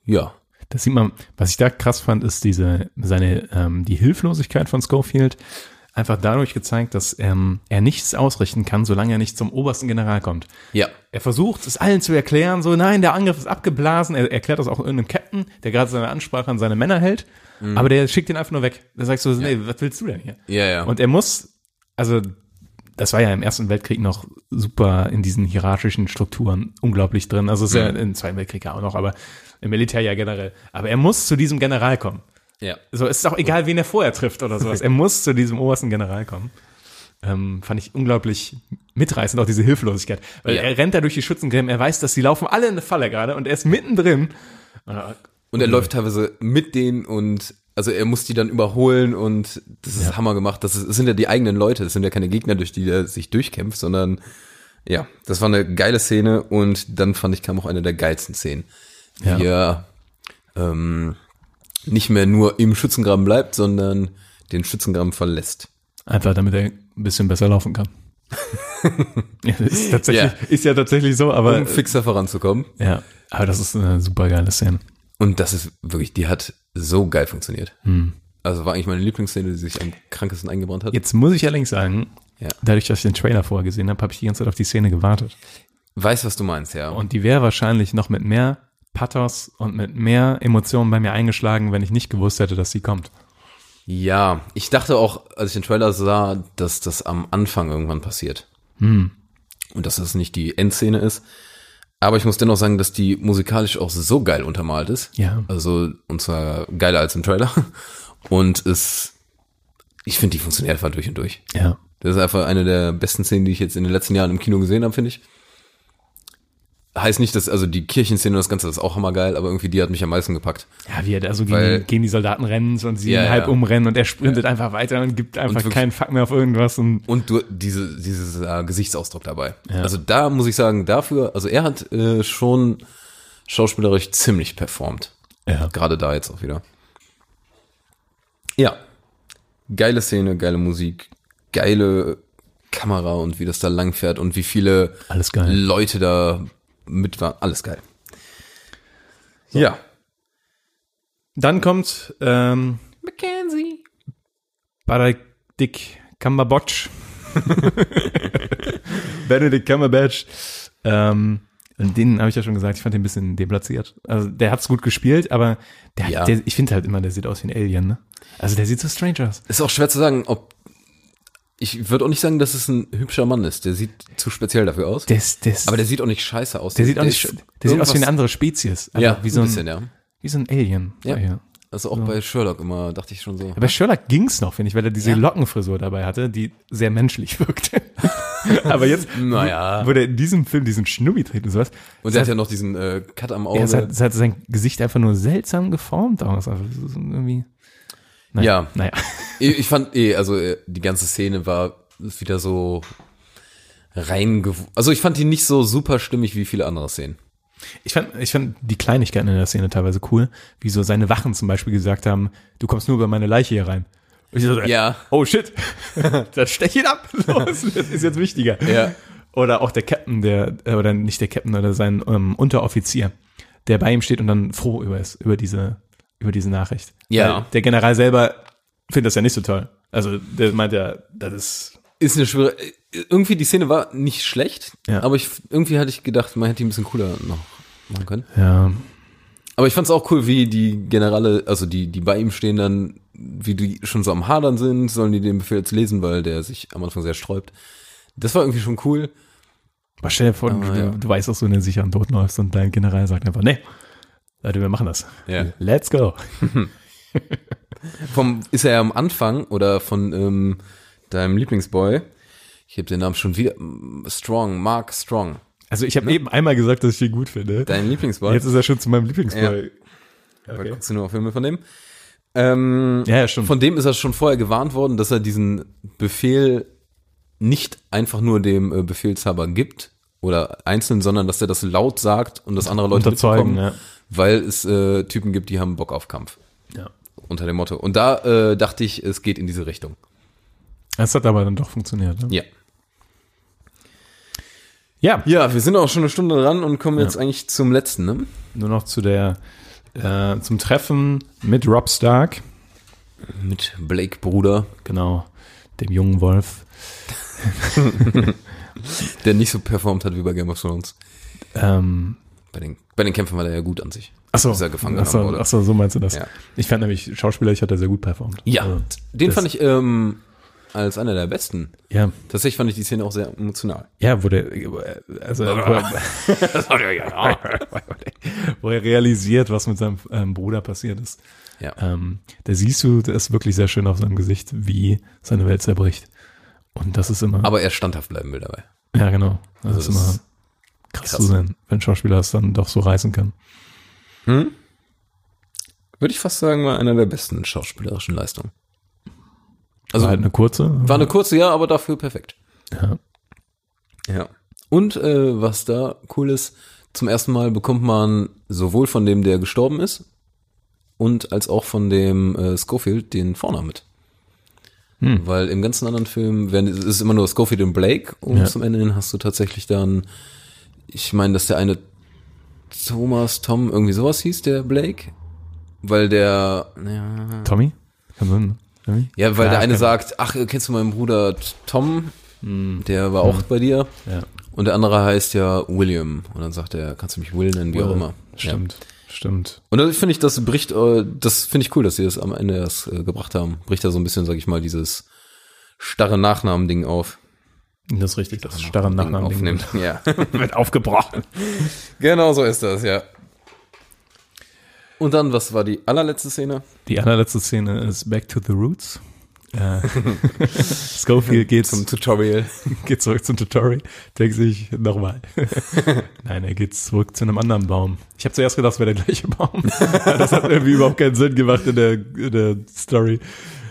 ja, Das sieht man, was ich da krass fand, ist diese, seine, ähm, die Hilflosigkeit von Schofield. Einfach dadurch gezeigt, dass ähm, er nichts ausrichten kann, solange er nicht zum obersten General kommt. ja, Er versucht es allen zu erklären, so nein, der Angriff ist abgeblasen. Er erklärt das auch irgendeinem Captain, der gerade seine Ansprache an seine Männer hält, aber der schickt ihn einfach nur weg. Da sagst du, nee, was willst du denn hier? ja, ja. Und er muss also das war ja im Ersten Weltkrieg noch super in diesen hierarchischen Strukturen unglaublich drin. Also es ist ja im Zweiten Weltkrieg ja auch noch, aber im Militär ja generell. Aber er muss zu diesem General kommen. Ja. So, es ist auch egal, wen er vorher trifft oder sowas. Er muss zu diesem obersten General kommen. Ähm, fand ich unglaublich mitreißend, auch diese Hilflosigkeit. Weil Ja. er rennt da durch die Schützengräben, er weiß, dass die laufen alle in eine Falle gerade und er ist mittendrin. Und er läuft teilweise mit denen und also er muss die dann überholen und das ist Hammer gemacht. Das, ist, das sind ja die eigenen Leute, das sind ja keine Gegner, durch die er sich durchkämpft, sondern ja, das war eine geile Szene und dann fand ich kam auch eine der geilsten Szenen. Ja. Wie er ähm, nicht mehr nur im Schützengraben bleibt, sondern den Schützengraben verlässt. Einfach damit er ein bisschen besser laufen kann. ja, ist, tatsächlich, Ja. ist ja tatsächlich so, aber Um fixer voranzukommen. ja, aber das ist eine super geile Szene. Und das ist wirklich, die hat so geil funktioniert. Hm. Also war eigentlich meine Lieblingsszene, die sich am krankesten eingebrannt hat. Jetzt muss ich allerdings sagen, Ja. dadurch, dass ich den Trailer vorher gesehen habe, habe ich die ganze Zeit auf die Szene gewartet. Weiß, was du meinst, ja. Und die wäre wahrscheinlich noch mit mehr Pathos und mit mehr Emotionen bei mir eingeschlagen, wenn ich nicht gewusst hätte, dass sie kommt. Ja, ich dachte auch, als ich den Trailer sah, dass das am Anfang irgendwann passiert. Und dass das nicht die Endszene ist. Aber ich muss dennoch sagen, dass die musikalisch auch so geil untermalt ist. Ja. Also, und zwar geiler als im Trailer. Und es, ich finde, die funktioniert einfach durch und durch. Ja. Das ist einfach eine der besten Szenen, die ich jetzt in den letzten Jahren im Kino gesehen habe, finde ich. Heißt nicht, dass, also die Kirchenszene und das Ganze das ist auch hammergeil, aber irgendwie die hat mich am meisten gepackt. Ja, wie er da so gegen, Weil- die, gegen die Soldaten rennt und sie Ja, ihn halb ja. umrennen und er sprintet einfach weiter und gibt einfach wirklich- keinen Fuck mehr auf irgendwas und Und du, diese, dieses äh, Gesichtsausdruck dabei. Ja. Also da muss ich sagen, dafür, also er hat äh, schon schauspielerisch ziemlich performt. ja. Gerade da jetzt auch wieder. Ja. Geile Szene, geile Musik, geile Kamera und wie das da langfährt und wie viele. Leute da mit waren. Alles geil. Ja. Dann kommt ähm, Mackenzie. Benedict Cumberbatch. Benedict Cumberbatch. Ähm, und den habe ich ja schon gesagt, ich fand den ein bisschen deplatziert. Also der hat's gut gespielt, aber der, Ja. der ich finde halt immer, der sieht aus wie ein Alien, ne? Also der sieht so strange aus. Ist auch schwer zu sagen, ob. Ich würde auch nicht sagen, dass es ein hübscher Mann ist. Der sieht zu speziell dafür aus. Der, der, ist- aber der sieht auch nicht scheiße aus. der sieht auch nicht, ist der sieht aus wie eine andere Spezies. Also Ja, wie so ein, bisschen, ja. wie so ein Alien. Ja. Ja. Also auch bei Sherlock immer dachte ich schon so. Aber bei Sherlock ging's noch, finde ich, weil er diese Ja. Lockenfrisur dabei hatte, die sehr menschlich wirkte. aber jetzt, Naja. wo der in diesem Film diesen Schnubbi trägt und sowas, Und er hat ja noch diesen äh, Cut am Auge. Ja, es hat, es hat sein Gesicht einfach nur seltsam geformt aus. Also irgendwie. Naja, Ja. Naja. Ich, ich fand eh, also äh, die ganze Szene war wieder so rein. Also ich fand die nicht so super stimmig wie viele andere Szenen. Ich fand, ich fand die Kleinigkeiten in der Szene teilweise cool, wie so seine Wachen zum Beispiel gesagt haben, du kommst nur über meine Leiche hier rein. Und ich so, Ja. Oh shit, dann stech ihn ab. Los, das ist jetzt wichtiger. Ja. Oder auch der Captain, der, äh, oder nicht der Captain, oder sein ähm, Unteroffizier, der bei ihm steht und dann froh über, ist, über diese, über diese Nachricht. Ja. Weil der General selber findet das ja nicht so toll. Also der meint ja, das ist Ist eine schwere. Irgendwie die Szene war nicht schlecht, Ja. aber ich irgendwie hatte ich gedacht, man hätte die ein bisschen cooler noch machen können. ja, Aber ich fand es auch cool, wie die Generale, also die, die bei ihm stehen dann, wie die schon so am Hadern sind, sollen die den Befehl jetzt lesen, weil der sich am Anfang sehr sträubt. Das war irgendwie schon cool. Aber stell dir vor, Aber du, ja. du weißt, dass du in den sicheren Tod läufst und dein General sagt einfach, nee, Leute, wir machen das. Ja. Let's go. Vom, ist er ja am Anfang oder von ähm, deinem Lieblingsboy, ich habe den Namen schon wieder, mm, Strong, Mark Strong. Also ich habe eben einmal gesagt, dass ich ihn gut finde. Dein Lieblingsboy. Jetzt ist er schon zu meinem Lieblingsboy. Okay. Guckst du nur auf Filme von dem? Ähm, Ja, ja, stimmt. Von dem ist er schon vorher gewarnt worden, dass er diesen Befehl nicht einfach nur dem äh, Befehlshaber gibt oder einzeln, sondern dass er das laut sagt und dass andere Leute mitbekommen, ja. weil es äh, Typen gibt, die haben Bock auf Kampf Ja. Unter dem Motto. Und da äh, dachte ich, es geht in diese Richtung. Das hat aber dann doch funktioniert. Ne? Ja. Ja, Ja, wir sind auch schon eine Stunde dran und kommen jetzt eigentlich zum letzten, ne? nur noch zu der, äh, zum Treffen mit Rob Stark, Mit Blake Bruder, genau, dem jungen Wolf. der nicht so performt hat wie bei Game of Thrones. Ähm, Bei den, bei den Kämpfen war der ja gut an sich. Achso, Bis er gefangen achso, genommen wurde. achso, so meinst du das. Ja. Ich fand nämlich, schauspielerisch hat er sehr gut performt. Ja, Also, den fand ich ähm, als einer der besten. Ja, Tatsächlich fand ich die Szene auch sehr emotional. ja, wo der, also, wo er, wo er realisiert, was mit seinem ähm, Bruder passiert ist. Ja. Ähm, da siehst du, das ist wirklich sehr schön auf seinem Gesicht, wie seine Welt zerbricht. Und das ist immer, Aber er standhaft bleiben will dabei. ja genau, das, Also ist das immer krass, krass. zu sein, wenn ein Schauspieler es dann doch so reißen kann. Hm? Würde ich fast sagen, war einer der besten schauspielerischen Leistungen. Also war halt eine kurze. war eine kurze, ja, aber dafür perfekt. ja. Ja. Und äh, was da cool ist, zum ersten Mal bekommt man sowohl von dem, der gestorben ist, und als auch von dem äh, Schofield den Vornamen mit. Hm. Weil im ganzen anderen Film werden, es ist immer nur Schofield und Blake und Ja. zum Ende hin hast du tatsächlich dann, ich meine, dass der eine Thomas, Tom, irgendwie sowas hieß, der Blake. Weil der, ja, Tommy? Ne? Tommy? ja weil Ja, der eine sagt, ach, kennst du meinen Bruder Tom? Hm. Der war auch bei dir. Ja. Und der andere heißt ja William. Und dann sagt er, kannst du mich Will nennen, wie auch immer. Ja. Stimmt, stimmt. Und das finde ich, das bricht, äh, das finde ich cool, dass sie das am Ende erst äh, gebracht haben. Bricht da so ein bisschen, sag ich mal, dieses starre Nachnamen-Ding auf. Das ist richtig, das starre Nachnamen aufnimmt. Ja. wird aufgebrochen. genau so ist das, ja. Und dann, was war die allerletzte Szene? Die allerletzte Szene ist Back to the Roots. Äh, Schofield geht, Zum Tutorial. geht zurück zum Tutorial, denkt sich, nochmal. Nein, er geht zurück zu einem anderen Baum. Ich habe zuerst gedacht, es wäre der gleiche Baum. das hat irgendwie überhaupt keinen Sinn gemacht in der, in der Story.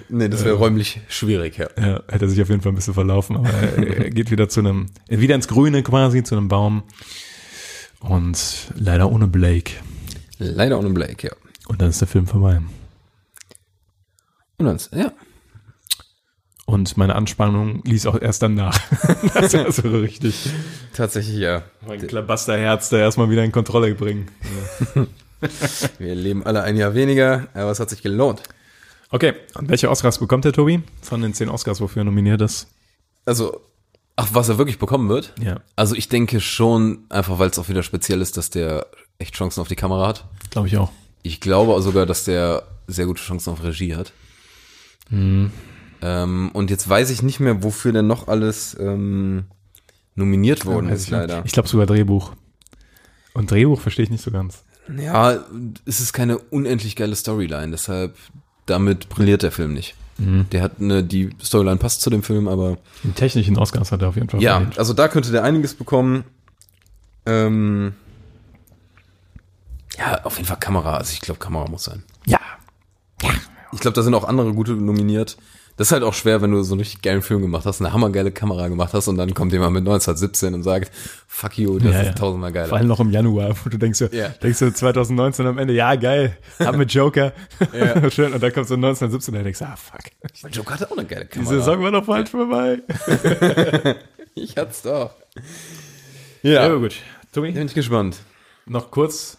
Nee, das wäre räumlich schwierig, ja. Ja, hätte sich auf jeden Fall ein bisschen verlaufen, aber er, geht wieder zu einem, wieder ins Grüne quasi, zu einem Baum. Und leider ohne Blake. Leider ohne Blake, ja. Und dann ist der Film vorbei. Und dann, ja. Und meine Anspannung ließ auch erst dann nach. das war so richtig. Tatsächlich, ja. Mein Klabasterherz da erstmal wieder in Kontrolle bringen. Wir leben alle ein Jahr weniger, aber es hat sich gelohnt. Okay, und welche Oscars bekommt der Tobi? Von den zehn Oscars, wofür er nominiert ist? Also, ach, was er wirklich bekommen wird? Ja, Also ich denke schon, einfach weil es auch wieder speziell ist, dass der echt Chancen auf die Kamera hat. glaube ich auch. Ich glaube sogar, dass der sehr gute Chancen auf Regie hat. Mhm. Ähm, und jetzt weiß ich nicht mehr, wofür denn noch alles ähm, nominiert worden Weiß ist, leider. Ich glaube sogar Drehbuch. Und Drehbuch verstehe ich nicht so ganz. Ja, es ist keine unendlich geile Storyline, deshalb damit brilliert der Film nicht. Mhm. Der hat eine, die Storyline passt zu dem Film, aber Den technischen Oscars hat er auf jeden Fall ja, verdient. also da könnte der einiges bekommen. Ähm, ja, auf jeden Fall Kamera. Also ich glaube, Kamera muss sein. Ja. Ich glaube, da sind auch andere gute nominiert. Das ist halt auch schwer, wenn du so einen richtig geilen Film gemacht hast, eine hammergeile Kamera gemacht hast und dann kommt jemand mit 1917 und sagt, fuck you, das Ja, ist ja. tausendmal Vor geiler. allem noch im Januar, wo du denkst so, Ja. denkst du 2019 am Ende, ja geil, hab mit Joker. Schön. Und dann kommst du 1917 und denkst ah fuck. Mein Joker hatte auch eine geile Die Kamera. Saison war doch falsch vorbei. Ich hat's doch. Ja, Ja, gut. Tobi, bin ich gespannt. noch kurz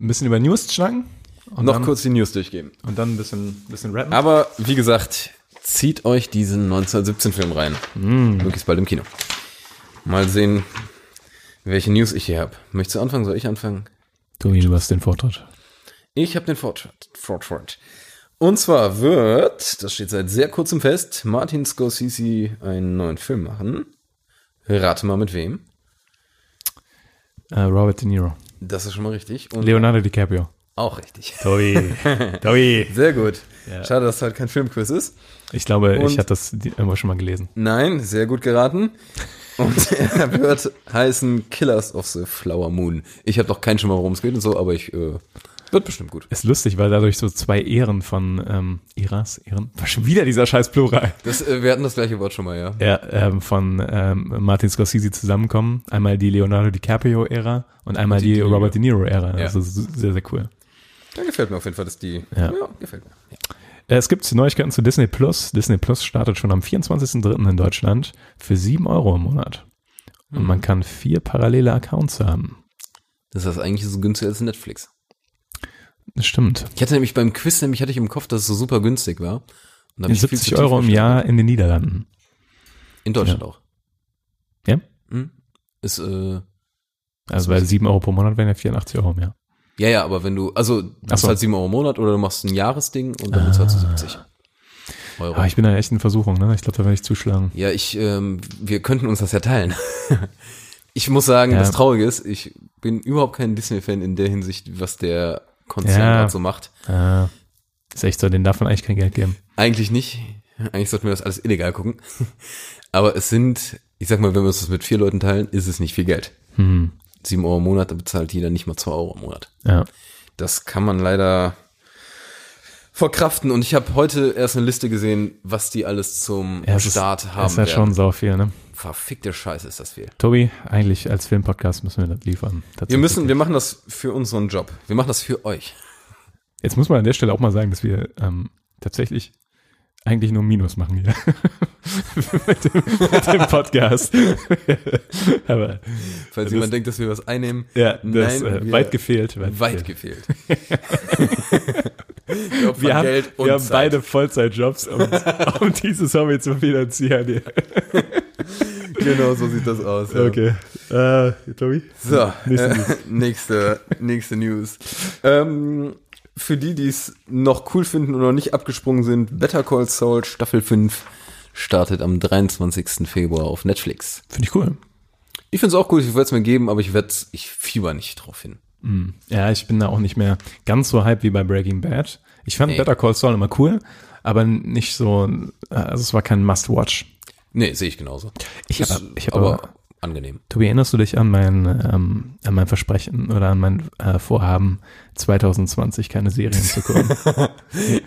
ein bisschen über News schnacken. Und Noch dann, kurz die News durchgehen. Und dann ein bisschen, bisschen rappen. Aber wie gesagt, zieht euch diesen 1917-Film rein. Möglichst bald im Kino. Mal sehen, welche News ich hier habe. Möchtest du anfangen? Soll ich anfangen? Tobi, du hast den Vortritt. Ich habe den. Vortritt. Und zwar wird, das steht seit sehr kurzem fest, Martin Scorsese einen neuen Film machen. Rate mal mit wem. Äh, Robert De Niro. Das ist schon mal richtig. Und Leonardo DiCaprio. Auch richtig. Tobi. Tobi. Sehr gut. Ja. Schade, dass es halt kein Filmquiz ist. Ich glaube, Und- ich hatte das irgendwo schon mal gelesen. Nein, sehr gut geraten. Und er wird heißen Killers of the Flower Moon. Ich habe noch keinen Schimmer, worum es geht und so, aber ich äh, wird bestimmt gut. Ist lustig, weil dadurch so zwei Ehren von ähm, Eras, Ehren, war schon wieder dieser scheiß Plural. Das, äh, wir hatten das gleiche Wort schon mal, ja. Ja, ähm, von ähm, Martin Scorsese zusammenkommen. Einmal die Leonardo DiCaprio-Ära und einmal die die. Robert De Niro-Ära. Ja. Also sehr, sehr cool. Da gefällt mir auf jeden Fall, dass die. Ja. gefällt mir. Ja. Äh, Es gibt Neuigkeiten zu Disney Plus. Disney Plus startet schon am 24.03. in Deutschland für 7 Euro im Monat. Und man kann vier parallele Accounts haben. Das ist eigentlich so günstiger als Netflix. Das stimmt. Ich hatte nämlich beim Quiz, nämlich hatte ich im Kopf, dass es so super günstig war. Und da hab ich viel zu 70 tief Euro im. Jahr in den Niederlanden. In Deutschland Ja. auch. Ja? Hm? Ist, äh, Also bei 7 Euro pro Monat wären ja 84 Euro im Jahr. Ja, ja, aber wenn du, also du hast so. halt 7 Euro im Monat oder du machst ein Jahresding und dann bezahlst du 70. Euro. Ah, ich bin da echt in Versuchung, ne? Ich glaube, da werde ich zuschlagen. Ja, ich, ähm, wir könnten uns das ja teilen. ich muss sagen, Ja. das Traurige ist, ich bin überhaupt kein Disney-Fan in der Hinsicht, was der Konzern Ja. gerade so macht. Ah, ist echt so, denen darf man eigentlich kein Geld geben. Eigentlich nicht. Eigentlich sollten wir das alles illegal gucken. Aber es sind, ich sag mal, wenn wir uns das mit vier Leuten teilen, ist es nicht viel Geld. Hm. Sieben Euro im Monat, da bezahlt jeder nicht mal zwei Euro im Monat. Ja. Das kann man leider verkraften. Und ich habe heute erst eine Liste gesehen, was die alles zum ja es ist, Start haben ist ja schon werden. sau viel, ne? Verfickte Scheiße ist das viel. Tobi, eigentlich als Filmpodcast müssen wir das liefern. Wir müssen, wir machen das für unseren Job. Wir machen das für euch. Jetzt muss man an der Stelle auch mal sagen, dass wir ähm, tatsächlich eigentlich nur Minus machen hier. mit, dem, mit dem Podcast. Aber Falls Das- jemand denkt, dass wir was einnehmen. ja, das Nein, äh, weit gefehlt. Weit, Weit gefehlt. wir Wir haben, wir haben beide Vollzeitjobs, um, um dieses Hobby zu finanzieren. Genau, so sieht das aus. ja. Okay. Äh, Tobi? So, Nächste äh, News. nächste, nächste News. Ähm, für die, die es noch cool finden und noch nicht abgesprungen sind, Better Call Saul Staffel 5 startet am 23. Februar auf Netflix. Finde ich cool. Ich finde es auch cool, ich werde es mir geben, aber ich werde ich fieber nicht drauf hin. Mm. Ja, ich bin da auch nicht mehr ganz so hype wie bei Breaking Bad. Ich fand Nee. Better Call Saul immer cool, aber nicht so, äh, also es war kein Must-Watch. Nee, sehe ich genauso. Ich Ist hab- aber- angenehm. Tobi, erinnerst du dich an mein, ähm, an mein Versprechen oder an mein äh, Vorhaben, 2020 keine Serien zu gucken?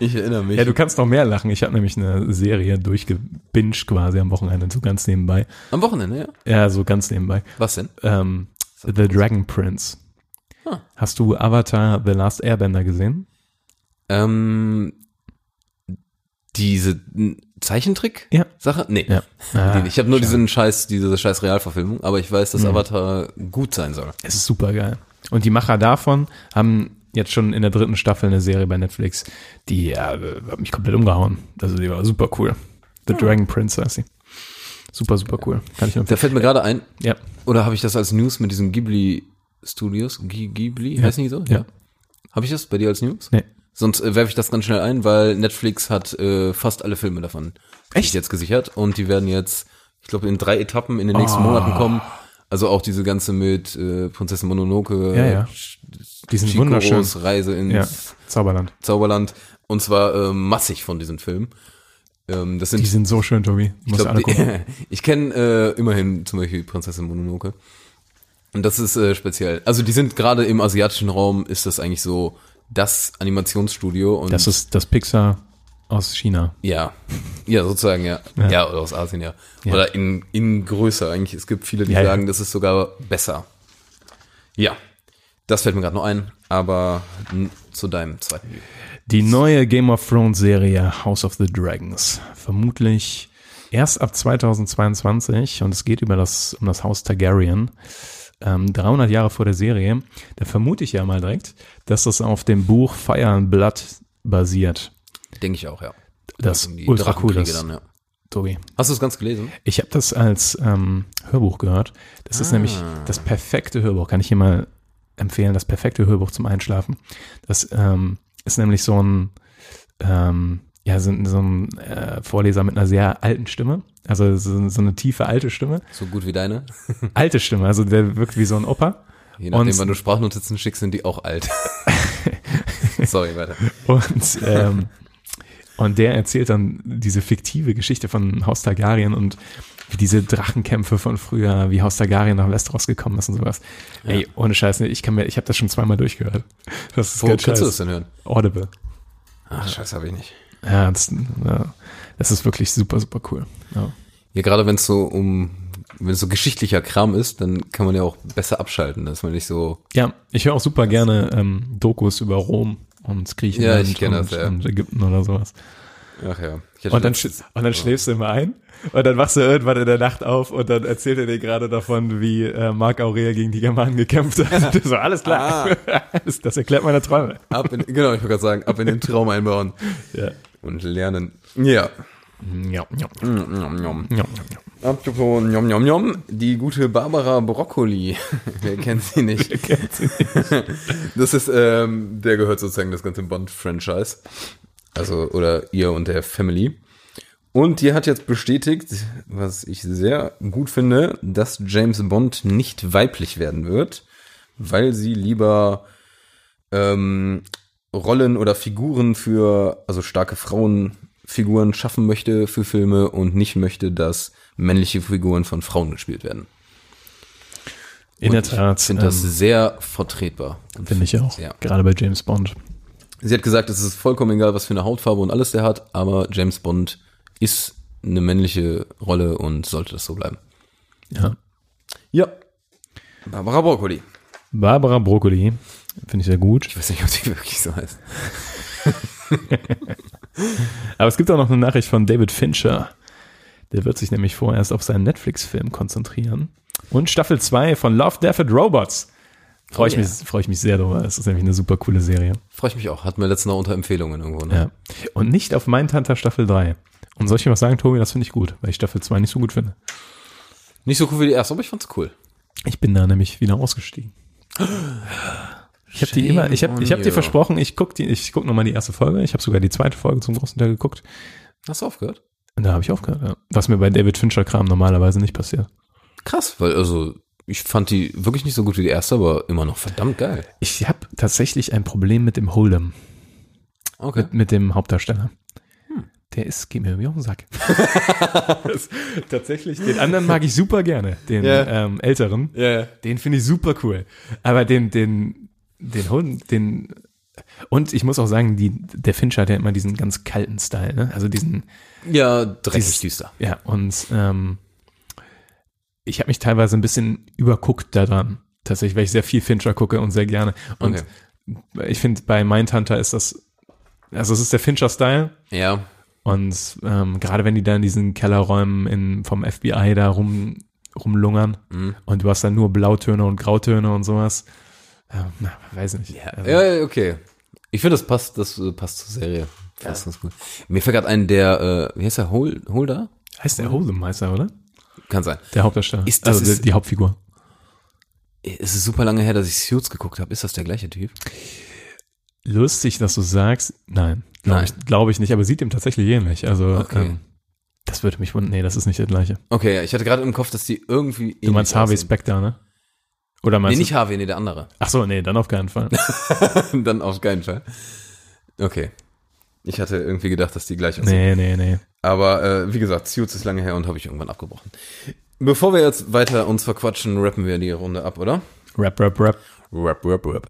Ich erinnere mich. ja, du kannst noch mehr lachen. Ich habe nämlich eine Serie durchgebinged quasi am Wochenende, so ganz nebenbei. Am Wochenende, ja? Ja, so ganz nebenbei. Was denn? Ähm, The Dragon Prince. Ah. Hast du Avatar The Last Airbender gesehen? Ähm, diese Zeichentrick-Sache? Ja. Nee. Ja. Ah, ich habe nur schade. diesen Scheiß, diese scheiß Realverfilmung, aber ich weiß, dass Mhm. Avatar gut sein soll. Es ist super geil. Und die Macher davon haben jetzt schon in der dritten Staffel eine Serie bei Netflix, die ja, äh, hat mich komplett umgehauen. Also die war super cool. The Dragon Prince heißt sie. Super, super cool. Kann ich nur Da fällt mir gerade ein, Ja. oder habe ich das als News mit diesen Ghibli Studios? G Ghibli? Heißt nicht so? Ja. Habe ich das bei dir als News? Nee. Sonst äh, werfe ich das ganz schnell ein, weil Netflix hat äh, fast alle Filme davon Echt? jetzt gesichert und die werden jetzt, ich glaube, in drei Etappen in den nächsten Oh. Monaten kommen. Also auch diese ganze mit äh, Prinzessin Mononoke, Ja, ja. Die sind wunderschön. Reise ins Ja. Zauberland. Zauberland und zwar äh, massig von diesen Filmen. Ähm, das sind, Die sind so schön, Tobi. Du ich, musst glaub, alle die, gucken. ich kenne äh, immerhin zum Beispiel Prinzessin Mononoke. Und das ist äh, speziell. Also die sind gerade im asiatischen Raum ist das eigentlich so das Animationsstudio und Das ist das Pixar aus China. ja, ja sozusagen ja, Ja. ja, oder aus Asien ja, Ja. oder in in größer eigentlich. Es gibt viele, die Ja, sagen, das ist sogar besser. Ja, das fällt mir gerade noch ein. Aber zu deinem zweiten. Die neue Game of Thrones Serie House of the Dragons. Vermutlich erst ab 2022 und es geht über das, um das Haus Targaryen. Ähm, 300 Jahre vor der Serie. Da vermute ich ja mal direkt, dass das auf dem Buch Fire and Blood basiert. Denke ich auch, ja. Das die ultra cool ist, dann, ja. Tobi. Hast du es ganz gelesen? Ich habe das als ähm, Hörbuch gehört. Das ist nämlich das perfekte Hörbuch. Kann ich hier mal empfehlen, das perfekte Hörbuch zum Einschlafen. Das ähm, ist nämlich so ein, ähm, ja, so, so ein äh, Vorleser mit einer sehr alten Stimme. Also so, so eine tiefe alte Stimme. So gut wie deine? Alte Stimme, also der wirkt wie so ein Opa. Je nachdem, Und- wann du Sprachnotizen schickst, sind die auch alt. Sorry, weiter. Und, ähm, und der erzählt dann diese fiktive Geschichte von Haus Targaryen und wie diese Drachenkämpfe von früher, wie Haus Targaryen nach Westeros gekommen ist und sowas. Ey, ohne Scheiß, ich kann mir, ich habe das schon zweimal durchgehört. Das ist Wo kannst du das Scheiß. denn hören? Audible. Ach, scheiße, habe ich nicht. Ja das, ja, das ist wirklich super, super cool. Ja. Ja, gerade wenn es so um, wenn es so geschichtlicher Kram ist, dann kann man ja auch besser abschalten, dass man nicht so, Ja, ich höre auch super gerne ähm, Dokus über Rom und Griechenland Ja, und, das, ja. und Ägypten oder sowas. ach ja. Und dann, sch- und dann schläfst du immer ein und dann wachst du irgendwann in der Nacht auf und dann erzählt er dir gerade davon, wie äh, Marc Aurel gegen die Germanen gekämpft hat. so, alles klar. das, das erklärt meine Träume. ab in, genau, ich wollte gerade sagen, ab in den Traum einbauen Ja. Und lernen. Ja. Ja. Apropos njom, njom, njom, die gute Barbara Broccoli. Wer kennt sie nicht? Das ist, ähm, der gehört sozusagen das ganze Bond-Franchise. Also, oder ihr und der Family. Und die hat jetzt bestätigt, was ich sehr gut finde, dass James Bond nicht weiblich werden wird, weil sie lieber ähm, Rollen oder Figuren für, also starke Frauenfiguren schaffen möchte für Filme und nicht möchte, dass männliche Figuren von Frauen gespielt werden. In Und der Tat. Ich finde das ähm, sehr vertretbar. Finde ich auch. Ja. Gerade bei James Bond. Sie hat gesagt, es ist vollkommen egal, was für eine Hautfarbe und alles der hat, aber James Bond ist eine männliche Rolle und sollte das so bleiben. Ja. Ja. Barbara Broccoli. Barbara Broccoli. Finde ich sehr gut. Ich weiß nicht, ob sie wirklich so heißt. Aber es gibt auch noch eine Nachricht von David Fincher. Der wird sich nämlich vorerst auf seinen Netflix-Film konzentrieren. Und Staffel 2 von Love, Death and Robots. Freue ich, Oh, mich, yeah. freue ich mich sehr drüber. Es ist nämlich eine super coole Serie. Freue ich mich auch. Hatten wir letztens noch unter Empfehlungen irgendwo. Ne? Ja. Und nicht auf Mindhunter Staffel 3. Und soll ich dir was sagen, Tobi? Das finde ich gut, weil ich Staffel 2 nicht so gut finde. Nicht so cool wie die erste, aber ich fand's cool. Ich bin da nämlich wieder ausgestiegen. Ich habe die immer, ich habe ich hab dir versprochen, ich guck die, ich guck noch mal die erste Folge. Ich habe sogar die zweite Folge zum großen Teil geguckt. Hast du aufgehört? Da habe ich aufgehört. Ja. Was mir bei David Fincher Kram normalerweise nicht passiert. Krass, weil also ich fand die wirklich nicht so gut wie die erste, aber immer noch verdammt geil. Ich habe tatsächlich ein Problem mit dem Hold'em, Okay. mit, mit dem Hauptdarsteller. Der ist, geht mir irgendwie auf den Sack. Tatsächlich, den anderen mag ich super gerne, den Ja. ähm, älteren. Ja. Den finde ich super cool. Aber den, den, den Hold'em, den und ich muss auch sagen, die, der Fincher hat ja immer diesen ganz kalten Style, ne? Also diesen, Ja, dreckig Dieses- düster. Ja, und ähm, ich habe mich teilweise ein bisschen überguckt daran. Tatsächlich, weil ich sehr viel Fincher gucke und sehr gerne. Und ich finde, bei Mindhunter ist das, also es ist der Fincher-Style. Ja. Und ähm, gerade wenn die da in diesen Kellerräumen in, vom FBI da rum, rumlungern Mhm. und du hast dann nur Blautöne und Grautöne und sowas. Ja, na, weiß nicht. Also, Ja, ja, okay. Ich finde, das passt, das äh, passt zur Serie. Passt ganz gut. Mir fällt gerade ein, der, äh, wie heißt der, Hol Holder? Heißt der Hold'em oder? Kann sein. Der Hauptdarsteller. Ist das also ist- die, die Hauptfigur. Es ist super lange her, dass ich Suits geguckt habe. Ist das der gleiche Typ? Lustig, dass du sagst, nein, glaube ich, glaub ich nicht, aber sieht ihm tatsächlich ähnlich. Also Okay. ähm, das würde mich wundern. Nee, das ist nicht der gleiche. Okay, ich hatte gerade im Kopf, dass die irgendwie Du meinst Harvey Specter, ne? Oder Nee, meinst nicht du? Harvey, nee, der andere. Ach so, nee, dann auf keinen Fall. Dann auf keinen Fall. Okay. Ich hatte irgendwie gedacht, dass die gleich aussehen. nee, nee, nee. Aber äh, wie gesagt, Suits ist lange her und habe ich irgendwann abgebrochen. Bevor wir jetzt weiter uns verquatschen, rappen wir die Runde ab, oder? Rap, rap, rap. Rap, rap, rap.